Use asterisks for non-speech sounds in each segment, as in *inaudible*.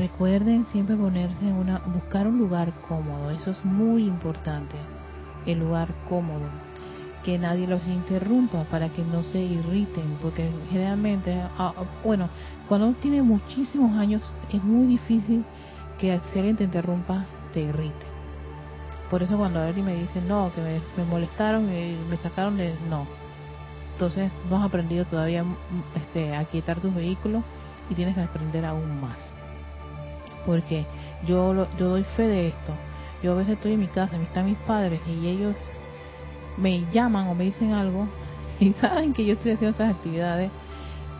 Recuerden siempre ponerse en una, buscar un lugar cómodo, eso es muy importante, el lugar cómodo, que nadie los interrumpa para que no se irriten, porque generalmente, ah, ah, bueno, cuando uno tiene muchísimos años es muy difícil que si alguien te interrumpa te irrite. Por eso cuando alguien me dice, no, que me, molestaron y me sacaron de... No. Entonces no has aprendido todavía este, a quietar tus vehículos y tienes que aprender aún más. Porque yo, yo doy fe de esto. Yo a veces estoy en mi casa, están mis padres y ellos me llaman o me dicen algo *laughs* y saben que yo estoy haciendo estas actividades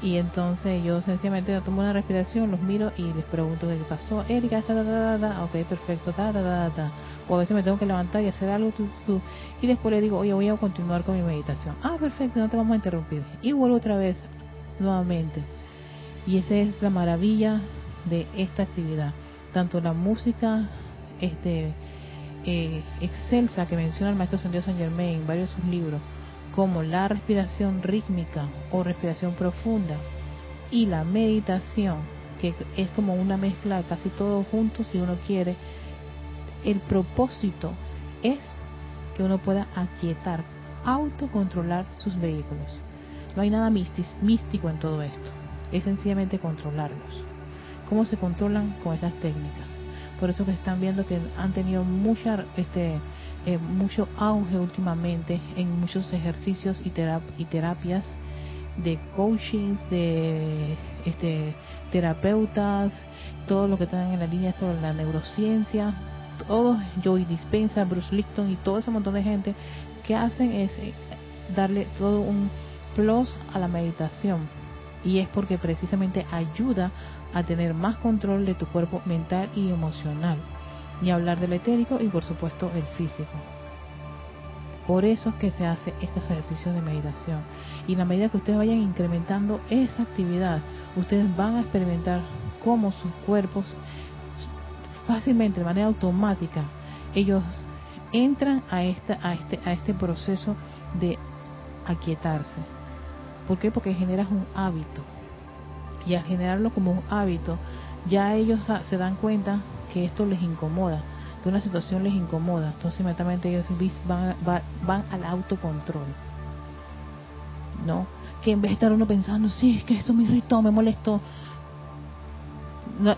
y entonces yo sencillamente tomo una respiración, los miro y les pregunto qué pasó. Erika, ta, ta, ta, ta, ok, perfecto, ta, ta, ta, ta. O a veces me tengo que levantar y hacer algo, tú, tú, y después le digo, oye, voy a continuar con mi meditación. Ah, perfecto, no te vamos a interrumpir. Y vuelvo otra vez, nuevamente. Y esa es la maravilla de esta actividad. Tanto la música este eh, excelsa que menciona el maestro Santiago San Germain en varios de sus libros, como la respiración rítmica o respiración profunda y la meditación, que es como una mezcla de casi todo junto si uno quiere, el propósito es que uno pueda aquietar, autocontrolar sus vehículos. No hay nada místico en todo esto, es sencillamente controlarlos. ¿Cómo se controlan con estas técnicas? Por eso que están viendo que han tenido mucha este, eh, mucho auge últimamente en muchos ejercicios y, y terapias de coachings, de este, terapeutas, todo lo que están en la línea sobre la neurociencia, todos, Joey Dispensa, Bruce Lipton y todo ese montón de gente que hacen es eh, darle todo un plus a la meditación. Y es porque precisamente ayuda a tener más control de tu cuerpo mental y emocional ni hablar del etérico y por supuesto el físico. Por eso es que se hace este ejercicio de meditación. Y en la medida que ustedes vayan incrementando esa actividad, ustedes van a experimentar cómo sus cuerpos fácilmente, de manera automática, ellos entran a, esta, a, este, a este proceso de aquietarse. ¿Por qué? Porque generas un hábito. Y al generarlo como un hábito, ya ellos se dan cuenta que esto les incomoda, que una situación les incomoda. Entonces inmediatamente ellos van, van, al autocontrol. ¿No? Que en vez de estar uno pensando, sí, es que esto me irritó, me molestó.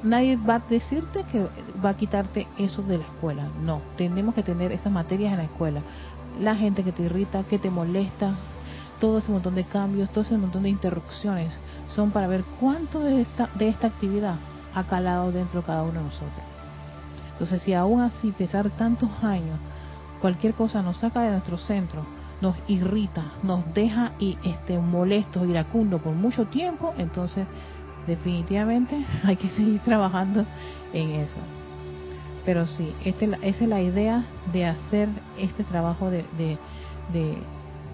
nadie va a decirte que va a quitarte eso de la escuela. No, tenemos que tener esas materias en la escuela. La gente que te irrita, que te molesta, todo ese montón de cambios, todo ese montón de interrupciones son para ver cuánto de esta, de esta actividad ha calado dentro de cada uno de nosotros. Entonces, si aún así, pesar tantos años, cualquier cosa nos saca de nuestro centro, nos irrita, nos deja y este molesto, iracundo por mucho tiempo, entonces definitivamente *laughs* hay que seguir trabajando en eso. Pero sí, este, esa es la idea de hacer este trabajo de, de,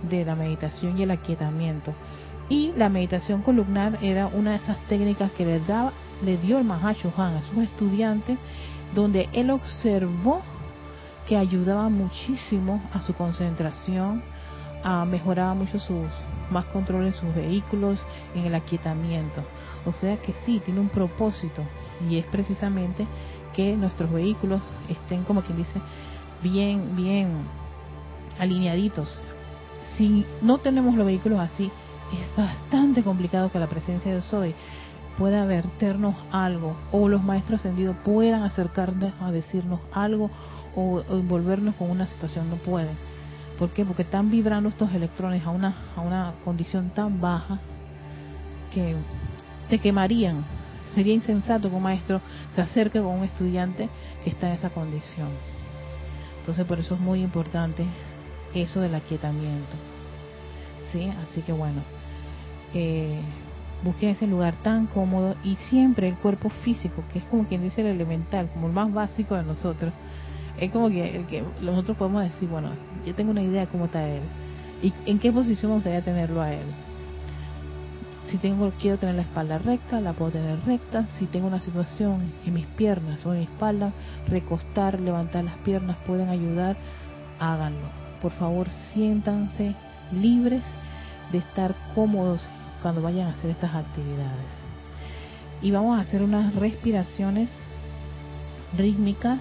de la meditación y el aquietamiento. Y la meditación columnar era una de esas técnicas que le, daba, le dio el Mahacho Han a sus estudiantes, donde él observó que ayudaba muchísimo a su concentración, a mejoraba mucho sus más control en sus vehículos, en el aquietamiento. O sea que sí, tiene un propósito y es precisamente que nuestros vehículos estén, como quien dice, bien, bien alineaditos. Si no tenemos los vehículos así, es bastante complicado que la presencia de Soy pueda verternos algo o los maestros ascendidos puedan acercarnos a decirnos algo o, envolvernos con una situación no pueden. ¿Por qué? Porque están vibrando estos electrones a una, a una condición tan baja que te quemarían. Sería insensato que un maestro se acerque con un estudiante que está en esa condición. Entonces por eso es muy importante eso del aquietamiento. ¿Sí? Así que bueno, eh, busquen ese lugar tan cómodo y siempre el cuerpo físico, que es como quien dice el elemental, como el más básico de nosotros, es como que nosotros podemos decir, bueno, yo tengo una idea de cómo está él y en qué posición me gustaría tenerlo a él. Si tengo quiero tener la espalda recta, la puedo tener recta. Si tengo una situación en mis piernas o en mi espalda, recostar, levantar las piernas pueden ayudar, háganlo. Por favor, siéntanse libres de estar cómodos cuando vayan a hacer estas actividades. y vamos a hacer unas respiraciones rítmicas.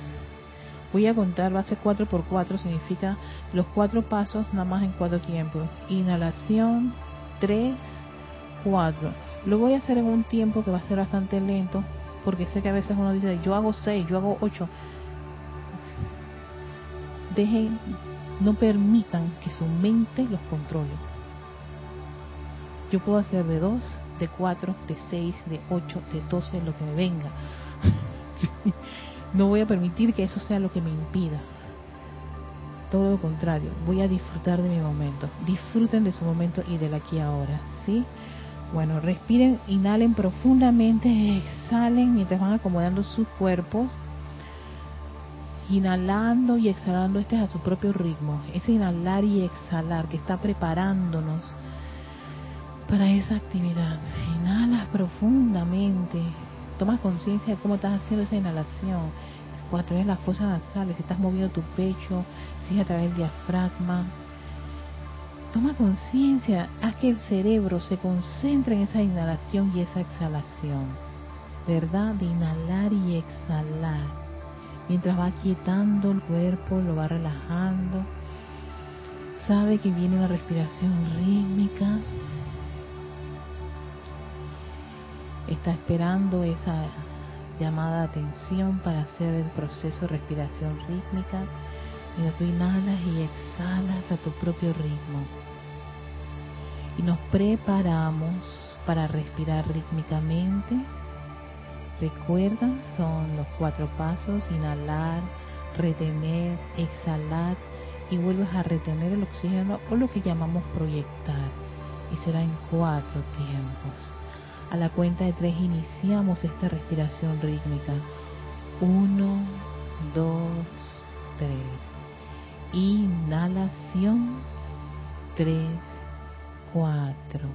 Voy a contar, va a ser 4 por 4 significa los cuatro pasos nada más en cuatro tiempos. Inhalación, 3, 4. Lo voy a hacer en un tiempo que va a ser bastante lento, porque sé que a veces uno dice, yo hago 6, yo hago 8. Dejen, no permitan que su mente los controle. Yo puedo hacer de 2, de 4, de 6, de 8, de 12, lo que me venga. *laughs* No voy a permitir que eso sea lo que me impida. Todo lo contrario, voy a disfrutar de mi momento. Disfruten de su momento y del aquí ahora, ¿sí? Bueno, respiren, inhalen profundamente, exhalen mientras van acomodando sus cuerpos. Inhalando y exhalando, este es a su propio ritmo. Ese inhalar y exhalar que está preparándonos para esa actividad. Inhalas profundamente. Tomas conciencia de cómo estás haciendo esa inhalación. a través de las fosas nasales, si estás moviendo tu pecho, si es a través del diafragma. Toma conciencia, haz que el cerebro se concentre en esa inhalación y esa exhalación. ¿Verdad? De inhalar y exhalar. Mientras va quietando el cuerpo, lo va relajando. Sabe que viene una respiración rítmica está esperando esa llamada atención para hacer el proceso de respiración rítmica. Mira, tú inhalas y exhalas a tu propio ritmo. Y nos preparamos para respirar rítmicamente. Recuerda, son los cuatro pasos, inhalar, retener, exhalar y vuelves a retener el oxígeno o lo que llamamos proyectar. Y será en cuatro tiempos. A la cuenta de tres iniciamos esta respiración rítmica. Uno, dos, tres. Inhalación. Tres, cuatro.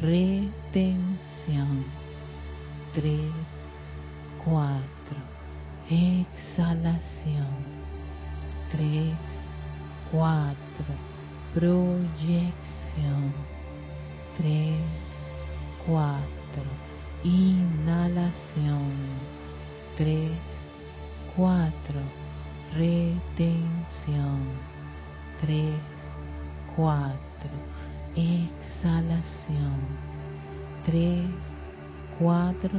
Retención. Tres, cuatro. Exhalación. Tres, cuatro. Proyección. Tres, cuatro Inhalación. 3, 4. Retención. 3, 4. Exhalación. 3, 4.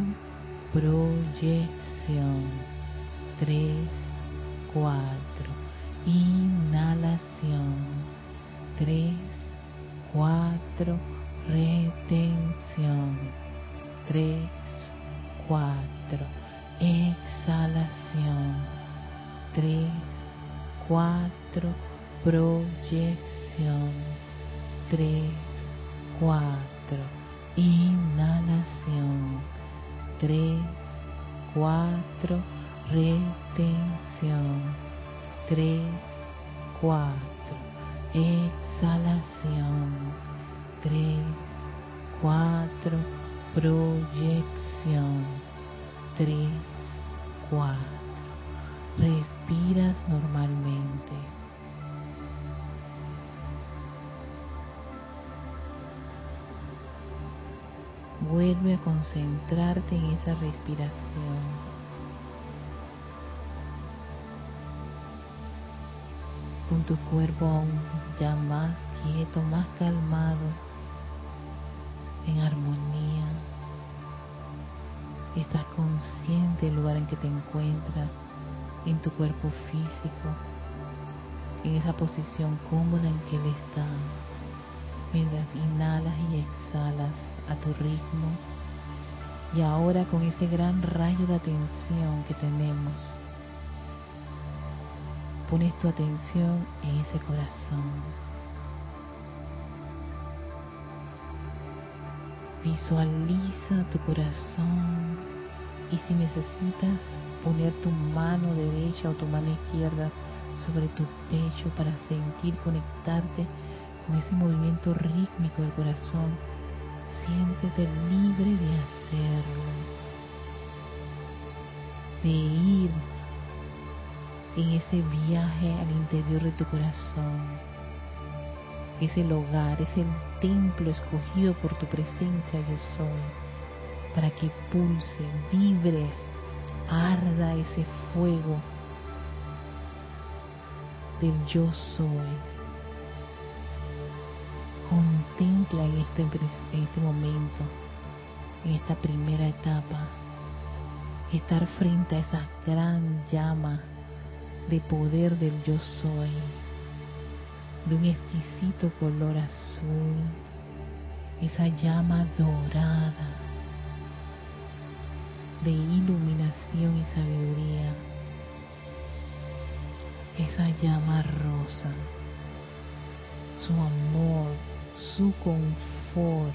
Proyección. 3, 4. Inhalación. 3, 4. Retención 3, 4. Exhalación. 3, 4. Proyección. 3, 4. Inhalación. 3, 4. Retención. 3, 4. Exhalación. 3, 4 proyección. 3, 4. Respiras normalmente. Vuelve a concentrarte en esa respiración. Con tu cuerpo aún ya más quieto, más calmado, en armonía estás consciente del lugar en que te encuentras, en tu cuerpo físico, en esa posición cómoda en que Él está, mientras inhalas y exhalas a tu ritmo. Y ahora con ese gran rayo de atención que tenemos, pones tu atención en ese corazón Visualiza tu corazón y si necesitas poner tu mano derecha o tu mano izquierda sobre tu pecho para sentir conectarte con ese movimiento rítmico del corazón, siéntete libre de hacerlo, de ir en ese viaje al interior de tu corazón es el hogar, es el templo escogido por tu presencia yo soy. para que pulse, vibre, arda ese fuego del yo soy. Contempla en este, en este momento, en esta primera etapa, estar frente a esa gran llama de poder del yo soy, de un exquisito color azul, esa llama dorada de iluminación y sabiduría, esa llama rosa, su amor, su confort,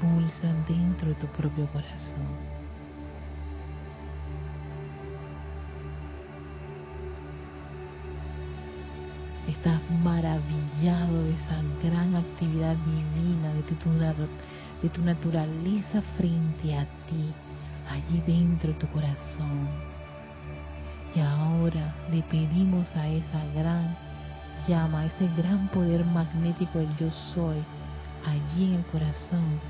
pulsan dentro de tu propio corazón. Estás maravillado de esa gran actividad divina de tu, de tu naturaleza frente a ti, allí dentro de tu corazón. Y ahora le pedimos a esa gran llama, a ese gran poder magnético del yo soy, allí en el corazón,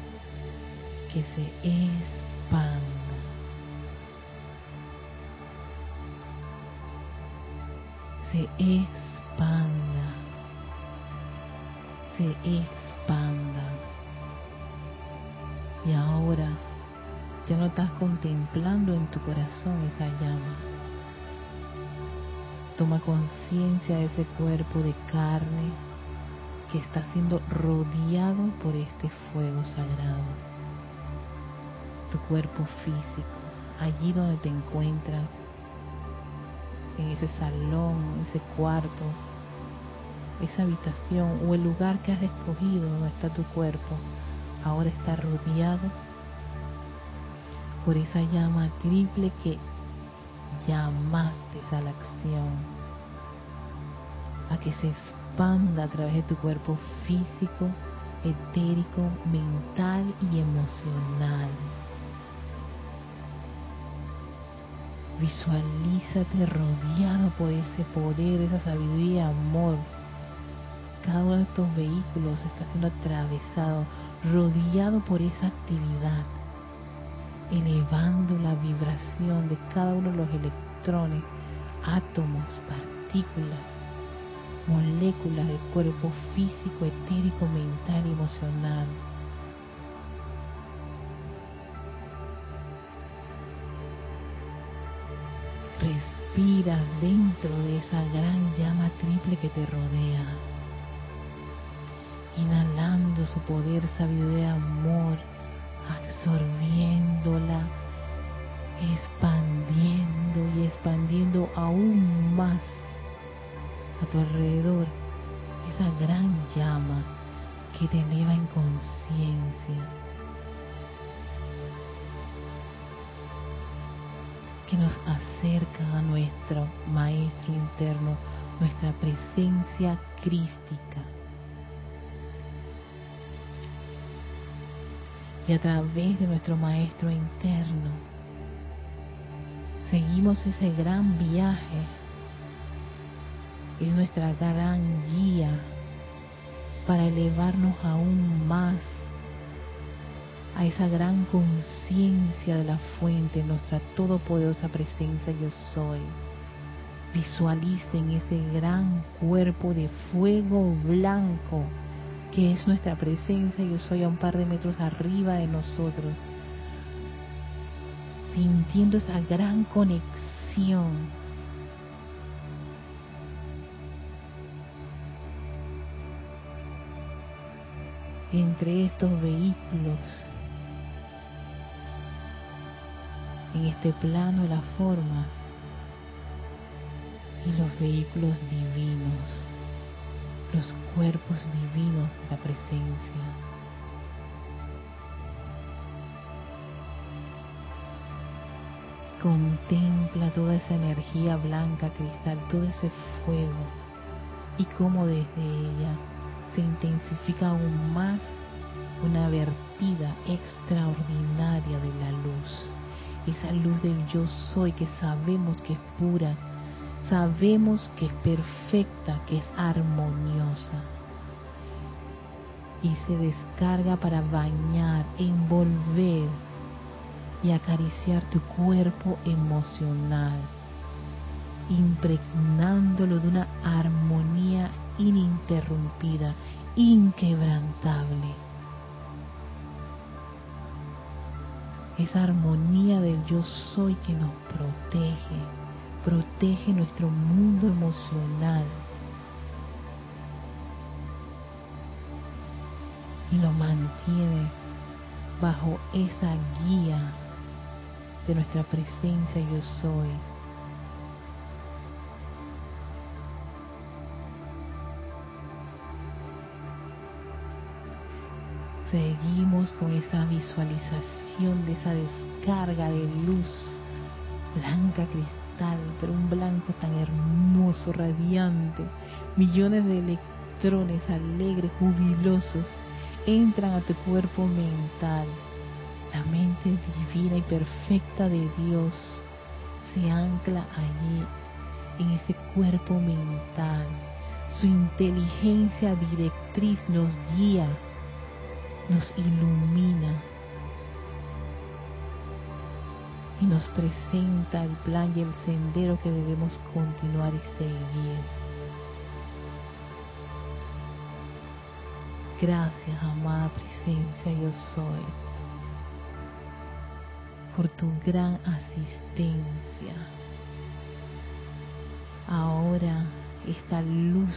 que se expanda. Se expanda expanda, se expanda. Y ahora ya no estás contemplando en tu corazón esa llama. Toma conciencia de ese cuerpo de carne que está siendo rodeado por este fuego sagrado. Tu cuerpo físico, allí donde te encuentras, en ese salón, ese cuarto, esa habitación o el lugar que has escogido donde está tu cuerpo, ahora está rodeado por esa llama triple que llamaste a la acción, a que se expanda a través de tu cuerpo físico, etérico, mental y emocional. Visualízate rodeado por ese poder, esa sabiduría, amor. Cada uno de estos vehículos está siendo atravesado, rodeado por esa actividad, elevando la vibración de cada uno de los electrones, átomos, partículas, moléculas del cuerpo físico, etérico, mental y emocional respira dentro de esa gran llama triple que te rodea. Inhalando su poder, sabiduría, amor, absorbiéndola, expandiendo y expandiendo aún más a tu alrededor esa gran llama que te eleva en conciencia que nos acerca a nuestro Maestro interno, nuestra presencia crística. Y a través de nuestro Maestro interno, seguimos ese gran viaje. Es nuestra gran guía para elevarnos aún más a esa gran conciencia de la fuente, nuestra todopoderosa presencia yo soy. Visualicen ese gran cuerpo de fuego blanco que es nuestra presencia yo soy a un par de metros arriba de nosotros. Sintiendo esa gran conexión entre estos vehículos en este plano de la forma y los vehículos divinos, los cuerpos divinos de la presencia. Contempla toda esa energía blanca, cristal, todo ese fuego y cómo desde ella se intensifica aún más una vertida extraordinaria de la luz esa luz del yo soy que sabemos que es pura, sabemos que es perfecta, que es armoniosa. y se descarga para bañar, envolver y acariciar tu cuerpo emocional, impregnándolo de una armonía ininterrumpida, inquebrantable. Esa armonía del yo soy que nos protege, protege nuestro mundo emocional y lo mantiene bajo esa guía de nuestra presencia yo soy. Seguimos con esa visualización de esa descarga de luz blanca cristal, pero un blanco tan hermoso, radiante, millones de electrones alegres, jubilosos, entran a tu cuerpo mental. La mente divina y perfecta de Dios se ancla allí, en ese cuerpo mental. Su inteligencia directriz nos guía, nos ilumina y nos presenta el plan y el sendero que debemos continuar y seguir. Gracias, amada presencia, yo soy, por tu gran asistencia. Ahora esta luz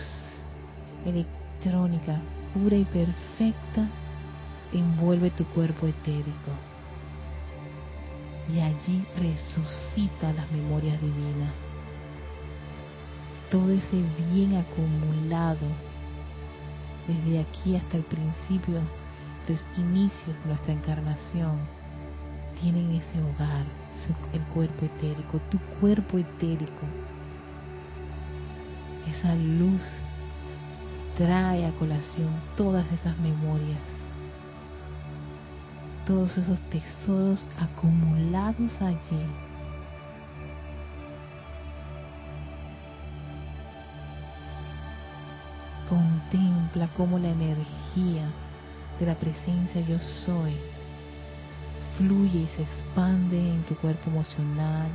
electrónica pura y perfecta envuelve tu cuerpo etérico y allí resucita las memorias divinas. Todo ese bien acumulado desde aquí hasta el principio, los inicios de nuestra encarnación, tienen ese hogar, el cuerpo etérico, tu cuerpo etérico. Esa luz trae a colación todas esas memorias, todos esos tesoros acumulados allí contempla cómo la energía de la presencia yo soy fluye y se expande en tu cuerpo emocional,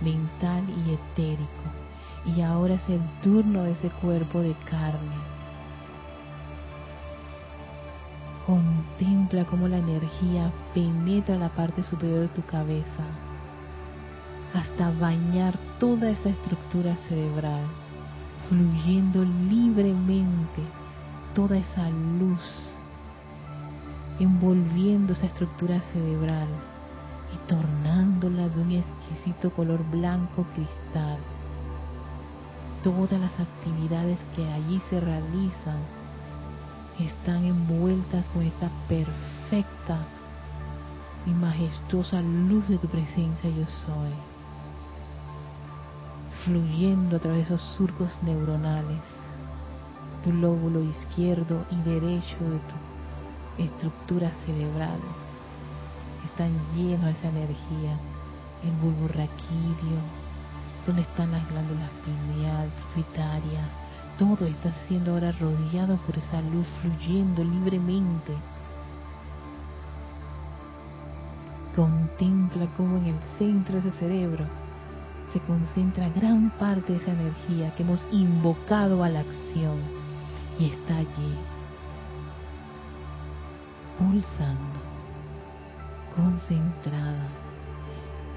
mental y etérico. Y ahora es el turno de ese cuerpo de carne. Contempla cómo la energía penetra la parte superior de tu cabeza hasta bañar toda esa estructura cerebral fluyendo libremente toda esa luz, envolviendo esa estructura cerebral y tornándola de un exquisito color blanco cristal. Todas las actividades que allí se realizan están envueltas con esa perfecta y majestuosa luz de tu presencia yo soy fluyendo a través de esos surcos neuronales, tu lóbulo izquierdo y derecho de tu estructura cerebral. Están llenos de esa energía. El bulbo raquídeo, donde están las glándulas pineal, pituitaria, todo está siendo ahora rodeado por esa luz fluyendo libremente. Contempla cómo en el centro de ese cerebro se concentra gran parte de esa energía que hemos invocado a la acción y está allí, pulsando, concentrada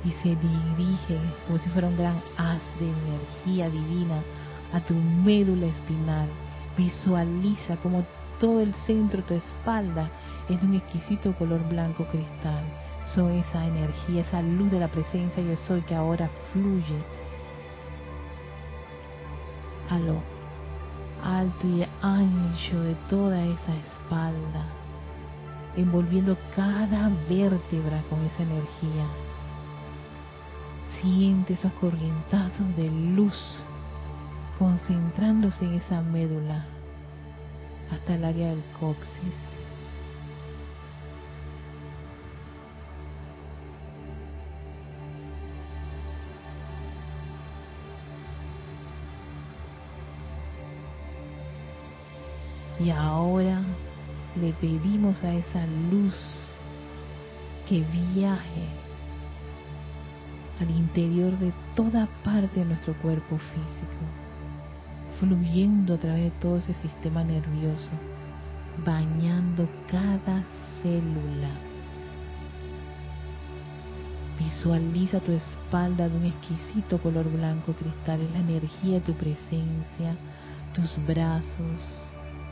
y se dirige como si fuera un gran haz de energía divina a tu médula espinal. Visualiza como todo el centro de tu espalda es de un exquisito color blanco cristal son esa energía, esa luz de la presencia yo soy que ahora fluye a lo alto y ancho de toda esa espalda, envolviendo cada vértebra con esa energía. Siente esos corrientazos de luz concentrándose en esa médula hasta el área del coxis Y ahora le pedimos a esa luz que viaje al interior de toda parte de nuestro cuerpo físico, fluyendo a través de todo ese sistema nervioso, bañando cada célula. Visualiza tu espalda de un exquisito color blanco cristal, la energía de tu presencia, tus brazos,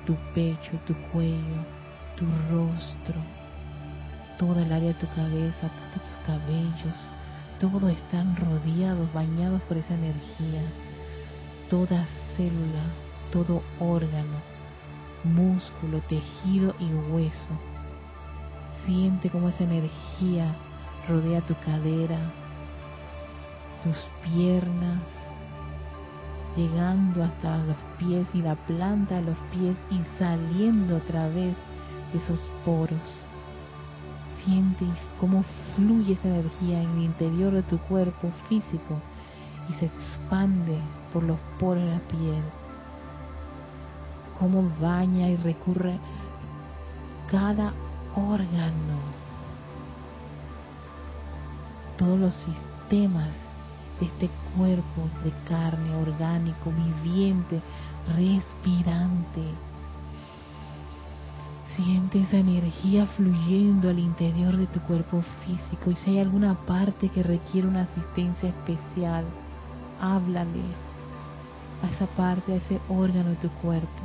tu pecho, tu cuello, tu rostro, toda el área de tu cabeza, tus cabellos, todos están rodeados, bañados por esa energía. Toda célula, todo órgano, músculo, tejido y hueso. Siente cómo esa energía rodea tu cadera, tus piernas, llegando hasta los pies y la planta de los pies y saliendo a través de esos poros. Siente cómo fluye esa energía en el interior de tu cuerpo físico y se expande por los poros de la piel. Cómo baña y recurre cada órgano, todos los sistemas de este cuerpo de carne orgánico, viviente, respirante. Siente esa energía fluyendo al interior de tu cuerpo físico y si hay alguna parte que requiere una asistencia especial, háblale a esa parte, a ese órgano de tu cuerpo.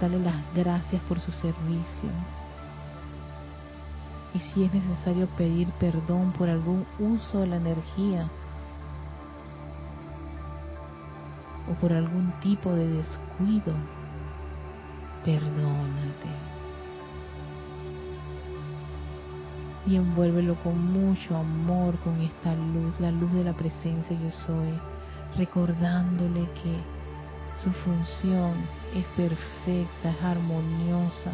Dale las gracias por su servicio y si es necesario pedir perdón por algún uso de la energía o por algún tipo de descuido, perdónate. Y envuélvelo con mucho amor, con esta luz, la luz de la presencia yo soy, recordándole que su función es perfecta, es armoniosa,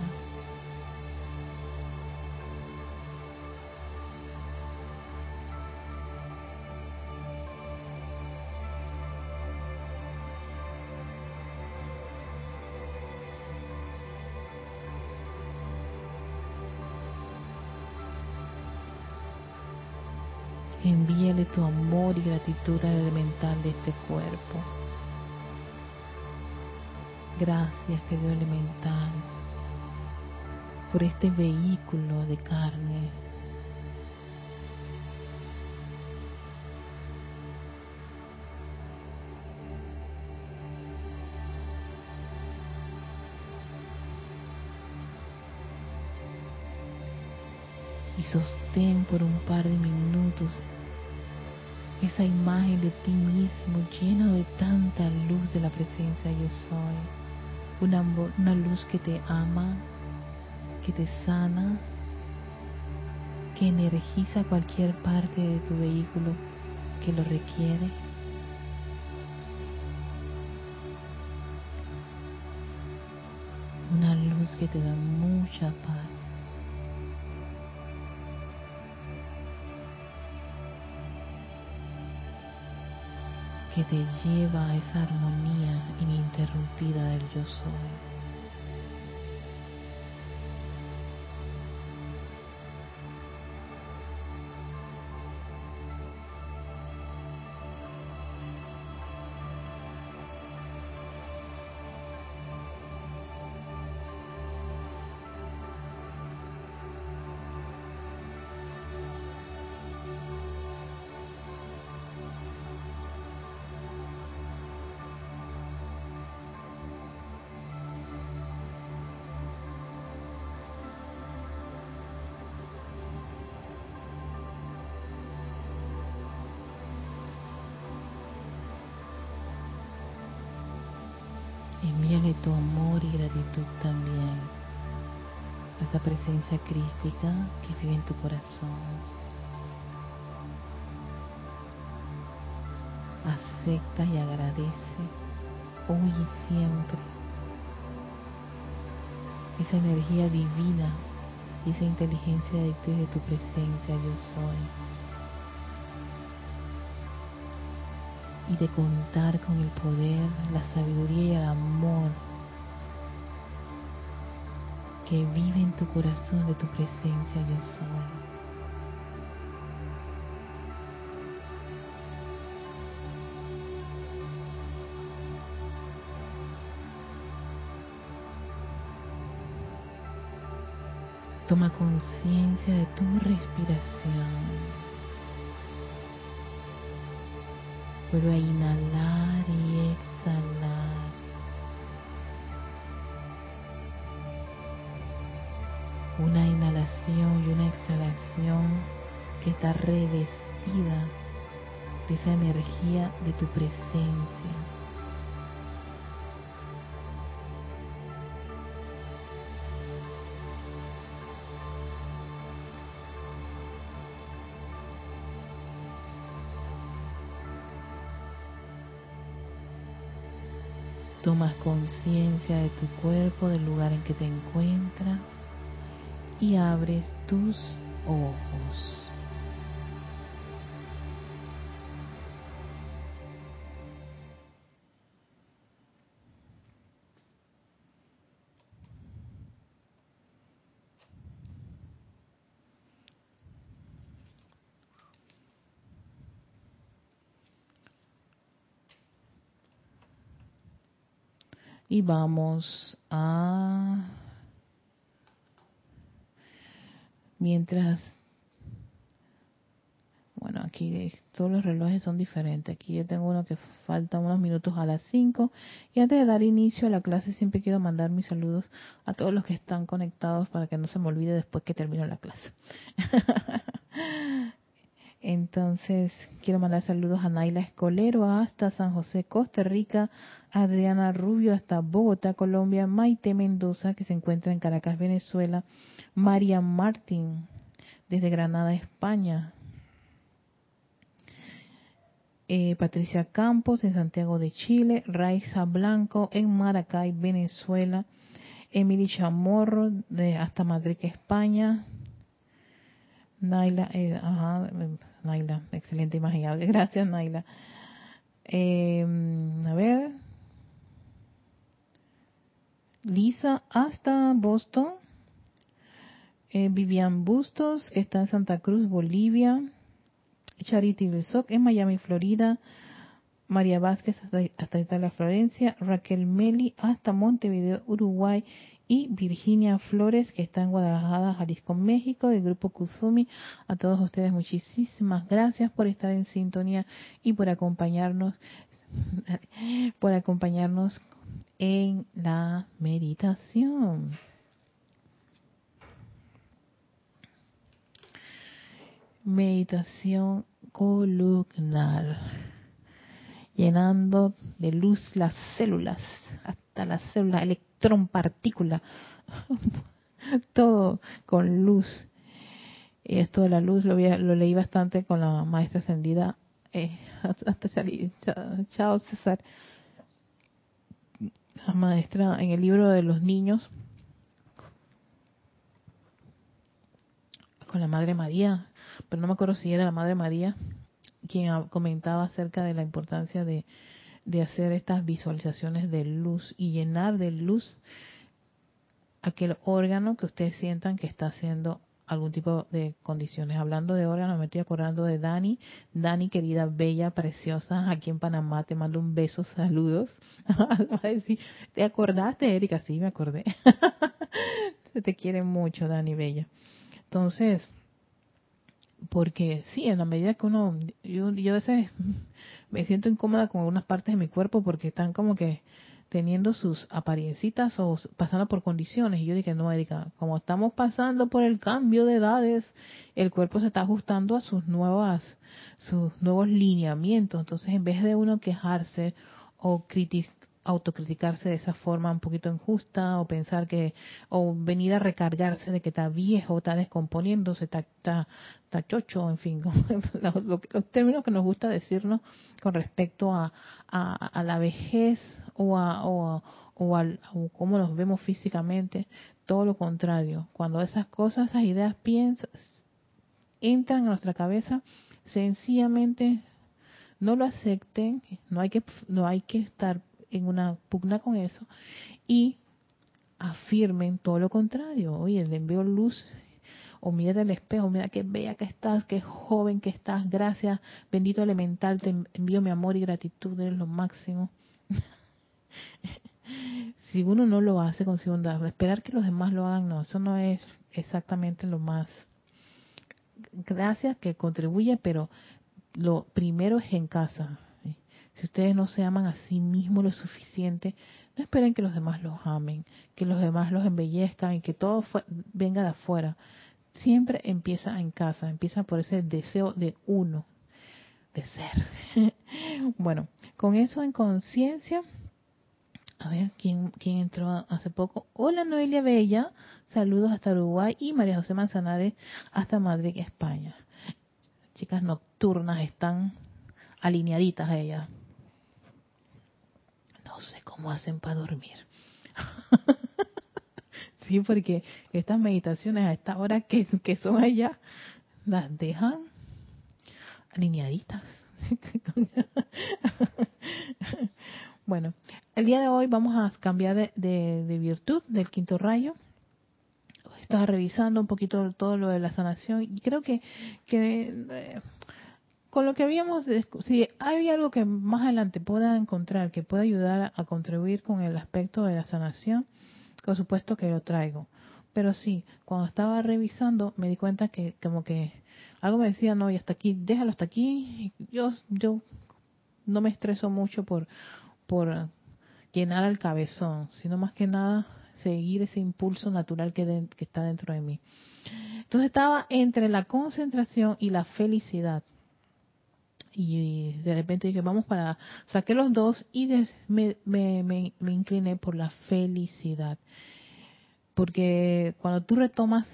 gratitud al elemental de este cuerpo. Gracias, querido elemental, por este vehículo de carne. Y sostén por un par de minutos esa imagen de ti mismo lleno de tanta luz de la presencia yo soy. Una, una luz que te ama, que te sana, que energiza cualquier parte de tu vehículo que lo requiere. Una luz que te da mucha paz. Que te lleva a esa armonía ininterrumpida del yo soy. Envíale tu amor y gratitud también a esa presencia crística que vive en tu corazón. Acepta y agradece hoy y siempre esa energía divina y esa inteligencia de tu presencia yo soy. Y de contar con el poder, la sabiduría y el amor que vive en tu corazón de tu presencia yo soy. Toma conciencia de tu respiración. Vuelve a inhalar y exhalar. Una inhalación y una exhalación que está revestida de esa energía de tu presencia. Conciencia de tu cuerpo, del lugar en que te encuentras y abres tus ojos. Y vamos a mientras bueno aquí todos los relojes son diferentes. Aquí yo tengo uno que falta unos minutos a las 5 y antes de dar inicio a la clase siempre quiero mandar mis saludos a todos los que están conectados para que no se me olvide después que termino la clase *laughs* Entonces, quiero mandar saludos a Naila Escolero hasta San José, Costa Rica, Adriana Rubio hasta Bogotá, Colombia, Maite Mendoza, que se encuentra en Caracas, Venezuela, María Martín, desde Granada, España, eh, Patricia Campos en Santiago de Chile, Raiza Blanco en Maracay, Venezuela, Emily Chamorro de hasta Madrid, España, Naila, eh, ajá, Naila, excelente imaginable. *laughs* Gracias, Naila. Eh, a ver. Lisa hasta Boston. Eh, Vivian Bustos, que está en Santa Cruz, Bolivia. Charity Besoc en Miami, Florida. María Vázquez hasta, hasta Italia, Florencia. Raquel Meli hasta Montevideo, Uruguay y Virginia Flores, que está en Guadalajara, Jalisco, México, del grupo Kuzumi. A todos ustedes muchísimas gracias por estar en sintonía y por acompañarnos, *laughs* por acompañarnos en la meditación. Meditación columnar, llenando de luz las células, hasta las células electrónicas partícula, *laughs* todo con luz. Y esto de la luz lo, lo leí bastante con la maestra ascendida. Eh, *laughs* hasta salir. Chao, César. La maestra en el libro de los niños. Con la Madre María. Pero no me acuerdo si era la Madre María quien comentaba acerca de la importancia de de hacer estas visualizaciones de luz y llenar de luz aquel órgano que ustedes sientan que está haciendo algún tipo de condiciones. Hablando de órganos, me estoy acordando de Dani. Dani, querida, bella, preciosa, aquí en Panamá, te mando un beso, saludos. *laughs* ¿te acordaste, Erika? Sí, me acordé. *laughs* te quiere mucho, Dani, bella. Entonces, porque sí, en la medida que uno, yo, yo a veces me siento incómoda con algunas partes de mi cuerpo porque están como que teniendo sus apariencitas o pasando por condiciones. Y yo dije, no, Erika, como estamos pasando por el cambio de edades, el cuerpo se está ajustando a sus nuevas, sus nuevos lineamientos. Entonces, en vez de uno quejarse o criticar, autocriticarse de esa forma un poquito injusta o pensar que o venir a recargarse de que está viejo, está descomponiéndose, está, está, chocho, en fin, *laughs* los, términos que nos gusta decirnos con respecto a, a, la vejez o a, o, o, al, cómo nos vemos físicamente, todo lo contrario, cuando esas cosas, esas ideas piensas, entran a nuestra cabeza, sencillamente no lo acepten, no hay que no hay que estar en una pugna con eso y afirmen todo lo contrario. Oye, le envío luz o mira el espejo, mira qué bella que estás, qué joven que estás, gracias, bendito elemental, te envío mi amor y gratitud, eres lo máximo. *laughs* si uno no lo hace con segunda, esperar que los demás lo hagan, no, eso no es exactamente lo más. Gracias que contribuye, pero lo primero es en casa. Si ustedes no se aman a sí mismos lo suficiente, no esperen que los demás los amen, que los demás los embellezcan y que todo venga de afuera. Siempre empieza en casa, empieza por ese deseo de uno, de ser. *laughs* bueno, con eso en conciencia, a ver, ¿quién, ¿quién entró hace poco? Hola Noelia Bella, saludos hasta Uruguay y María José Manzanares hasta Madrid, España. Chicas nocturnas están alineaditas a ellas. No sé cómo hacen para dormir. *laughs* sí, porque estas meditaciones a esta hora que, que son allá, las dejan alineaditas. *laughs* bueno, el día de hoy vamos a cambiar de, de virtud del quinto rayo estaba revisando un poquito todo lo de la sanación y creo que, que eh, con lo que habíamos, si hay algo que más adelante pueda encontrar que pueda ayudar a contribuir con el aspecto de la sanación, por supuesto que lo traigo. Pero sí, cuando estaba revisando me di cuenta que como que algo me decía, no, y hasta aquí, déjalo hasta aquí. Yo, yo no me estreso mucho por, por llenar el cabezón, sino más que nada seguir ese impulso natural que, que está dentro de mí. Entonces estaba entre la concentración y la felicidad. Y de repente dije, vamos para, saqué los dos y me, me, me, incliné por la felicidad. Porque cuando tú retomas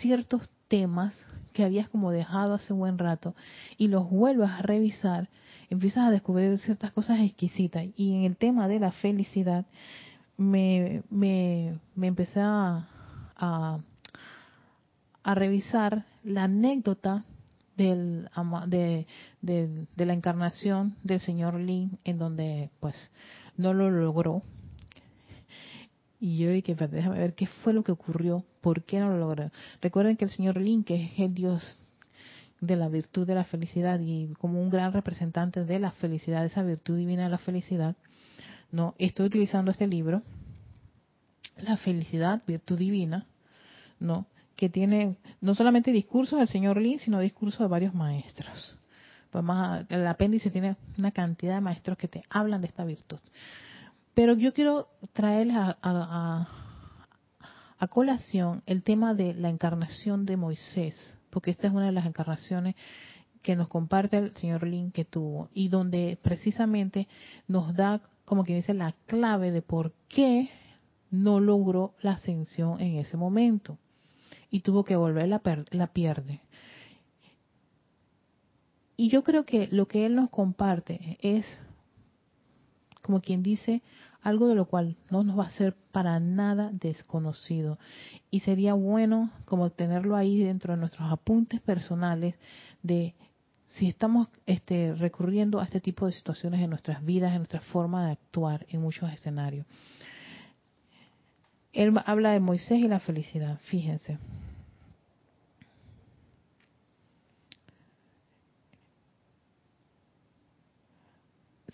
ciertos temas que habías como dejado hace buen rato y los vuelves a revisar, empiezas a descubrir ciertas cosas exquisitas. Y en el tema de la felicidad, me, me, me empecé a, a, revisar la anécdota del, de, de, de, la encarnación del señor Lin, en donde pues no lo logró. Y yo dije, déjame ver qué fue lo que ocurrió, por qué no lo logró. Recuerden que el señor Lin, que es el Dios de la virtud de la felicidad y como un gran representante de la felicidad, esa virtud divina de la felicidad, no, estoy utilizando este libro, La felicidad, virtud divina, ¿no? Que tiene no solamente discursos del señor Lin, sino discursos de varios maestros. Pues más, el apéndice tiene una cantidad de maestros que te hablan de esta virtud. Pero yo quiero traerles a, a, a colación el tema de la encarnación de Moisés, porque esta es una de las encarnaciones que nos comparte el señor Lin que tuvo y donde precisamente nos da como quien dice, la clave de por qué no logró la ascensión en ese momento. Y tuvo que volver la, la pierde. Y yo creo que lo que él nos comparte es, como quien dice, algo de lo cual no nos va a ser para nada desconocido. Y sería bueno como tenerlo ahí dentro de nuestros apuntes personales de si estamos este, recurriendo a este tipo de situaciones en nuestras vidas, en nuestra forma de actuar en muchos escenarios. Él habla de Moisés y la felicidad, fíjense.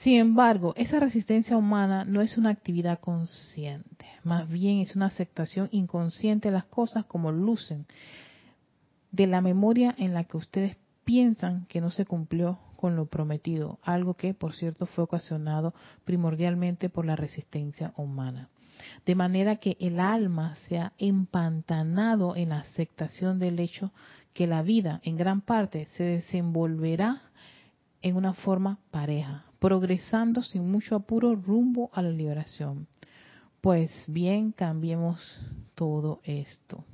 Sin embargo, esa resistencia humana no es una actividad consciente, más bien es una aceptación inconsciente de las cosas como lucen, de la memoria en la que ustedes piensan que no se cumplió con lo prometido, algo que, por cierto, fue ocasionado primordialmente por la resistencia humana. De manera que el alma se ha empantanado en la aceptación del hecho que la vida, en gran parte, se desenvolverá en una forma pareja, progresando sin mucho apuro rumbo a la liberación. Pues bien, cambiemos todo esto.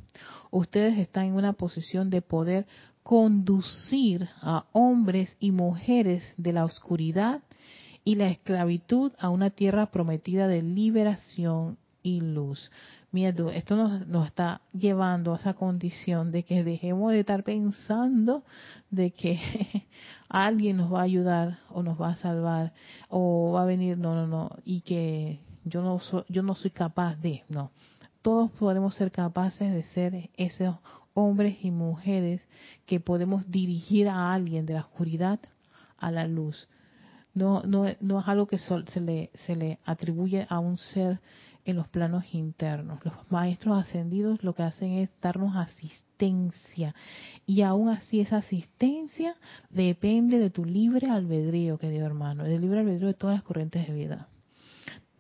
Ustedes están en una posición de poder conducir a hombres y mujeres de la oscuridad y la esclavitud a una tierra prometida de liberación y luz. Miedo, esto nos, nos, está llevando a esa condición de que dejemos de estar pensando de que *laughs* alguien nos va a ayudar o nos va a salvar o va a venir, no, no, no, y que yo no yo no soy capaz de, no. Todos podemos ser capaces de ser esos hombres y mujeres que podemos dirigir a alguien de la oscuridad a la luz. No, no, no es algo que se, le, se le atribuye a un ser en los planos internos. Los maestros ascendidos lo que hacen es darnos asistencia. Y aún así esa asistencia depende de tu libre albedrío, querido hermano, del libre albedrío de todas las corrientes de vida.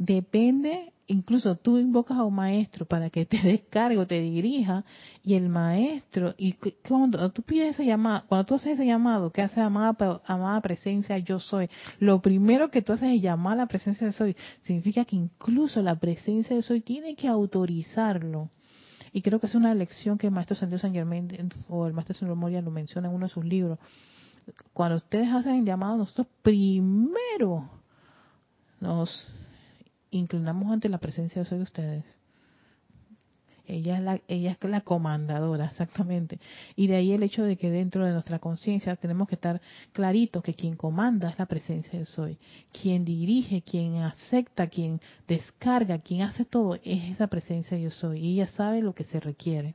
Depende incluso tú invocas a un maestro para que te descargue o te dirija y el maestro y cuando tú pides ese llamado cuando tú haces ese llamado que hace amada amada presencia yo soy lo primero que tú haces es llamar a la presencia de soy. Significa que incluso la presencia de soy tiene que autorizarlo. Y creo que es una lección que el maestro San San Germain o el maestro San Moria lo menciona en uno de sus libros. Cuando ustedes hacen el llamado nosotros primero nos inclinamos ante la presencia de ustedes. Ella es, la, ella es la comandadora, exactamente. Y de ahí el hecho de que dentro de nuestra conciencia tenemos que estar claritos que quien comanda es la presencia de soy. Quien dirige, quien acepta, quien descarga, quien hace todo es esa presencia de yo soy. Y ella sabe lo que se requiere.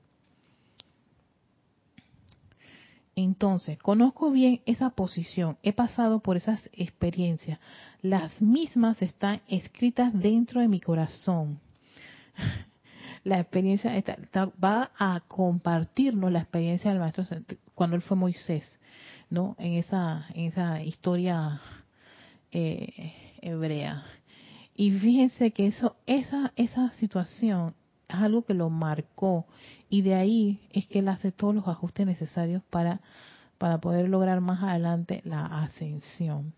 Entonces, conozco bien esa posición, he pasado por esas experiencias, las mismas están escritas dentro de mi corazón. *laughs* La experiencia va a compartirnos la experiencia del maestro cuando él fue Moisés, ¿no? En esa, en esa historia eh, hebrea. Y fíjense que eso, esa, esa situación es algo que lo marcó y de ahí es que él hace todos los ajustes necesarios para, para poder lograr más adelante la ascensión.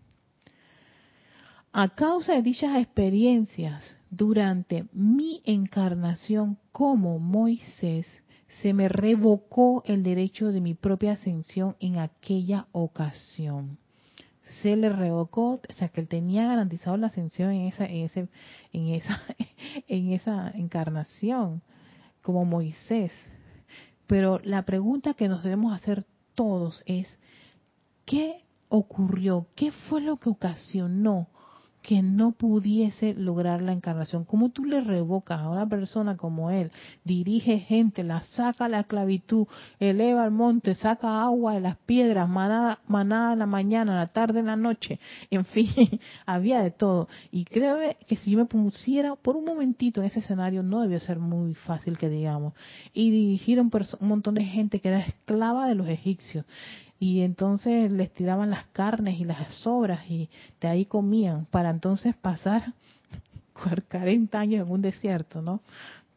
A causa de dichas experiencias, durante mi encarnación como Moisés, se me revocó el derecho de mi propia ascensión en aquella ocasión. Se le revocó, o sea que él tenía garantizado la ascensión en esa, en ese, en esa, *laughs* en esa encarnación como Moisés. Pero la pregunta que nos debemos hacer todos es, ¿qué ocurrió? ¿Qué fue lo que ocasionó que no pudiese lograr la encarnación. ¿Cómo tú le revocas a una persona como él? Dirige gente, la saca a la esclavitud, eleva al monte, saca agua de las piedras, manada, manada en la mañana, en la tarde, en la noche. *laughs* En fin, había de todo. Y creo que si yo me pusiera por un momentito en ese escenario, no debió ser muy fácil que digamos. Y dirigir un, un montón de gente que era esclava de los egipcios y entonces les tiraban las carnes y las sobras y de ahí comían para entonces pasar *laughs* 40 años en un desierto, ¿no?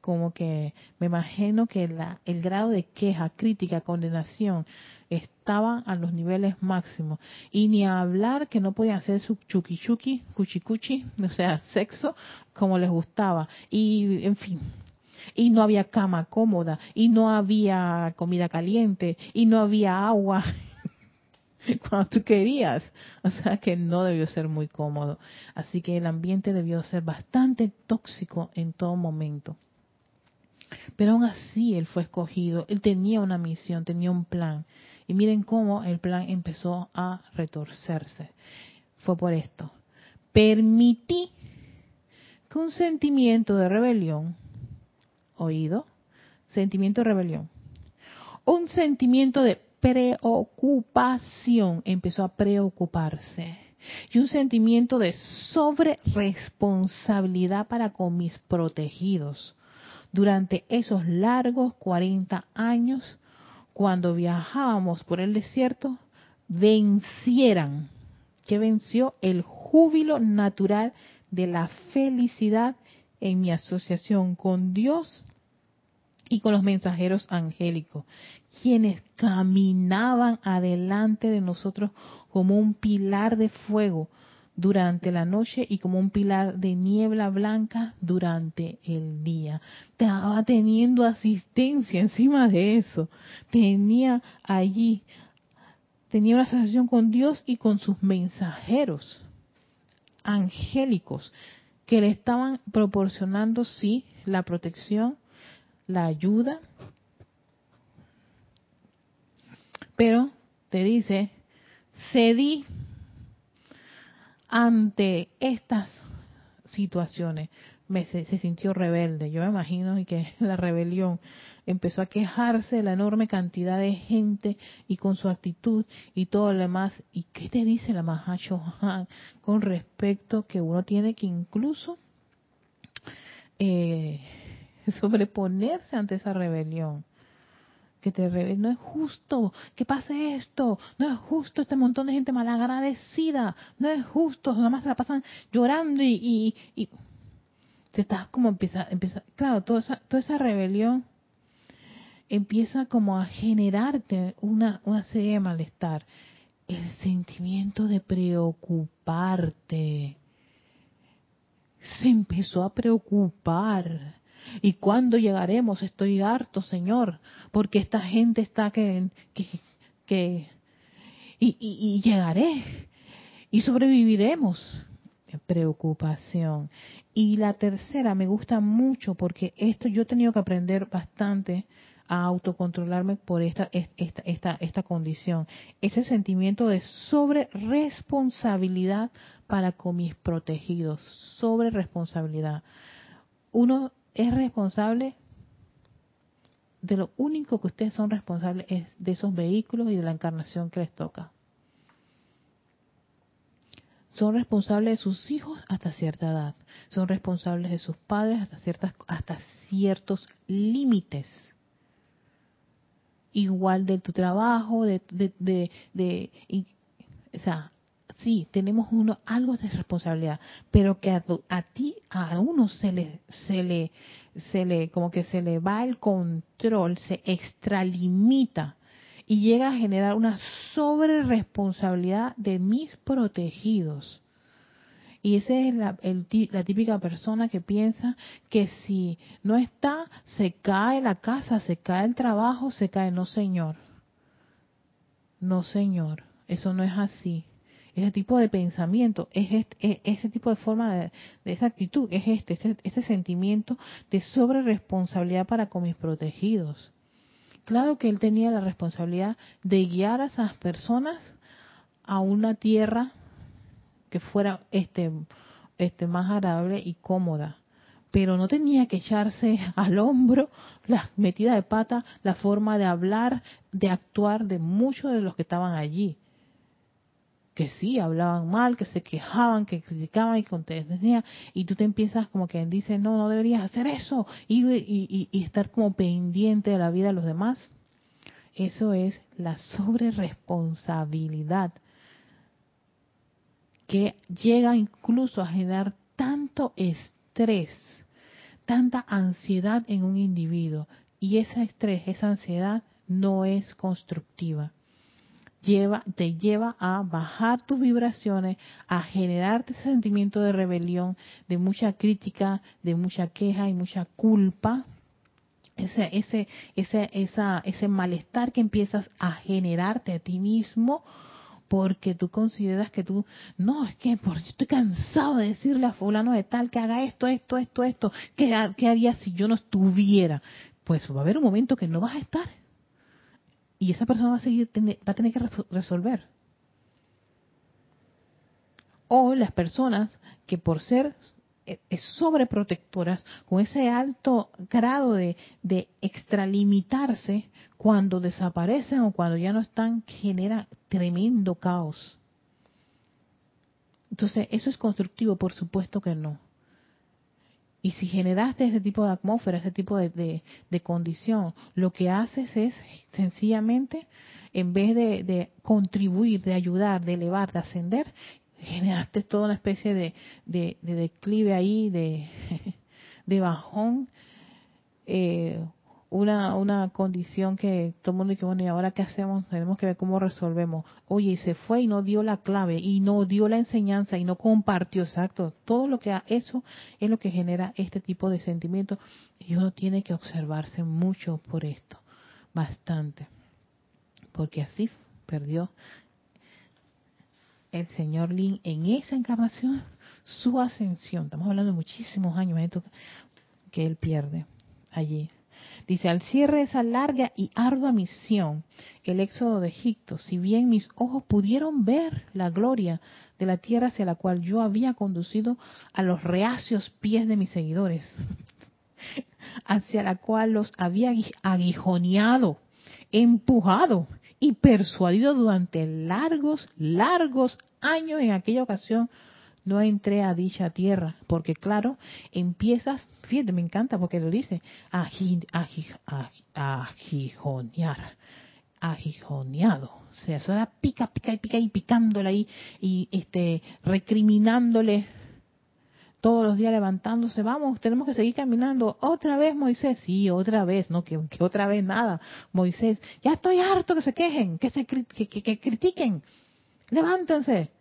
Como que me imagino que la, el grado de queja, crítica, condenación estaba a los niveles máximos. Y ni hablar que no podían hacer su chuki chuki, cuchi cuchi, *laughs* o sea, sexo como les gustaba. Y, en fin, y no había cama cómoda, y no había comida caliente, y no había agua, *laughs* *laughs* cuando tú querías. O sea que no debió ser muy cómodo. Así que el ambiente debió ser bastante tóxico en todo momento. Pero aún así él fue escogido, él tenía una misión, tenía un plan. Y miren cómo el plan empezó a retorcerse. Fue por esto. Permití que un sentimiento de rebelión, oído, sentimiento de rebelión, un sentimiento de preocupación, empezó a preocuparse. Y un sentimiento de sobre responsabilidad para con mis protegidos. Durante esos largos 40 años, cuando viajábamos por el desierto, vencieran, que venció el júbilo natural de la felicidad en mi asociación con Dios y con los mensajeros angélicos, quienes caminaban adelante de nosotros como un pilar de fuego durante la noche y como un pilar de niebla blanca durante el día. Estaba teniendo asistencia encima de eso. Tenía allí, tenía una asociación con Dios y con sus mensajeros angélicos que le estaban proporcionando, sí, la protección, la ayuda, pero te dice, cedí ante estas situaciones. se, sintió rebelde. Yo me imagino y que *laughs* la rebelión empezó a quejarse de la enorme cantidad de gente y con su actitud y todo lo demás. ¿Y qué te dice la Mahacho con respecto que uno tiene que incluso eh, *laughs* sobreponerse ante esa rebelión? que te no es justo que pase esto, no es justo este montón de gente malagradecida, no es justo, nada más se la pasan llorando y, y te estás como empieza, empieza, claro, toda esa, toda esa rebelión empieza como a generarte una, una serie de malestar. El sentimiento de preocuparte. Se empezó a preocupar. ¿Y cuándo llegaremos? Estoy harto, Señor, porque esta gente está que... que, que y, y, y llegaré. Y sobreviviremos preocupación. Y la tercera me gusta mucho porque esto yo he tenido que aprender bastante a autocontrolarme por esta, esta, esta, esta condición. Ese sentimiento de sobre responsabilidad para con mis protegidos. Sobre responsabilidad. Uno es responsable de lo único que ustedes son responsables es de esos vehículos y de la encarnación que les toca son responsables de sus hijos hasta cierta edad, son responsables de sus padres hasta ciertas hasta ciertos límites. Igual de tu trabajo, de, de, de, o sea, sí, tenemos uno algo de responsabilidad, pero que a, a, ti, a uno se le, se le, se le, como que se le va el control, se extralimita y llega a generar una sobre responsabilidad de mis protegidos. Y esa es la, la, típica persona que piensa que si no está, se cae la casa, se cae el trabajo, se cae. No, señor. No, señor. Eso no es así. Ese tipo de pensamiento, es este, ese tipo de forma de, esa actitud, es este, ese sentimiento de sobre responsabilidad para con mis protegidos. Claro que él tenía la responsabilidad de guiar a esas personas a una tierra que fuera este, este más agradable y cómoda. Pero no tenía que echarse *laughs* al hombro la metida de pata, la forma de hablar, de actuar de muchos de los que estaban allí que sí hablaban mal, que se quejaban, que criticaban y contenían, y tú te empiezas como que dice, no, no deberías hacer eso, y, y, y, estar como pendiente de la vida de los demás. Eso es la sobreresponsabilidad que llega incluso a generar tanto estrés, tanta ansiedad en un individuo. Y ese estrés, esa ansiedad no es constructiva te lleva a bajar tus vibraciones, a generarte ese sentimiento de rebelión, de mucha crítica, de mucha queja y mucha culpa. Ese, ese, ese, esa, ese malestar que empiezas a generarte a ti mismo porque tú consideras que tú, no, es que por, yo estoy cansado de decirle a fulano de tal que haga esto, esto, esto, esto, ¿qué, qué haría si yo no estuviera? Pues va a haber un momento que no vas a estar y esa persona va a seguir va a tener que resolver. O las personas que por ser eh, sobreprotectoras con ese alto grado de, de extralimitarse cuando desaparecen o cuando ya no están genera tremendo caos. Entonces eso es constructivo por supuesto que no y si generaste ese tipo de atmósfera, ese tipo de, condición, lo que haces es sencillamente, en vez de, contribuir, de ayudar, de elevar, de ascender, generaste toda una especie de, de declive ahí, de, *laughs* bajón, eh, una, una condición que todo el mundo dice, bueno, ¿y ahora qué hacemos? Tenemos que ver cómo resolvemos. Oye, y se fue y no dio la clave, y no dio la enseñanza, y no compartió, exacto. Todo lo que ha hecho es lo que genera este tipo de sentimientos. Y uno tiene que observarse mucho por esto, bastante. Porque así perdió el señor Lin en esa encarnación su ascensión. Estamos hablando de muchísimos años que él pierde allí. Dice, al cierre de esa larga y ardua misión, el éxodo de Egipto, si bien mis ojos pudieron ver la gloria de la tierra hacia la cual yo había conducido a los reacios pies de mis seguidores, *laughs* hacia la cual los había aguijoneado, empujado y persuadido durante largos, largos años en aquella ocasión, no entré a dicha tierra, porque claro, empiezas, fíjate, me encanta porque lo dice, a, agijonear, agijoneado. O sea, eso era pica, pica y pica y picándole ahí y este, recriminándole todos los días levantándose, vamos, tenemos que seguir caminando. Otra vez, Moisés, sí, otra vez, no, que, otra vez nada. Moisés, ya estoy harto que se quejen, que se que, que critiquen. Levántense.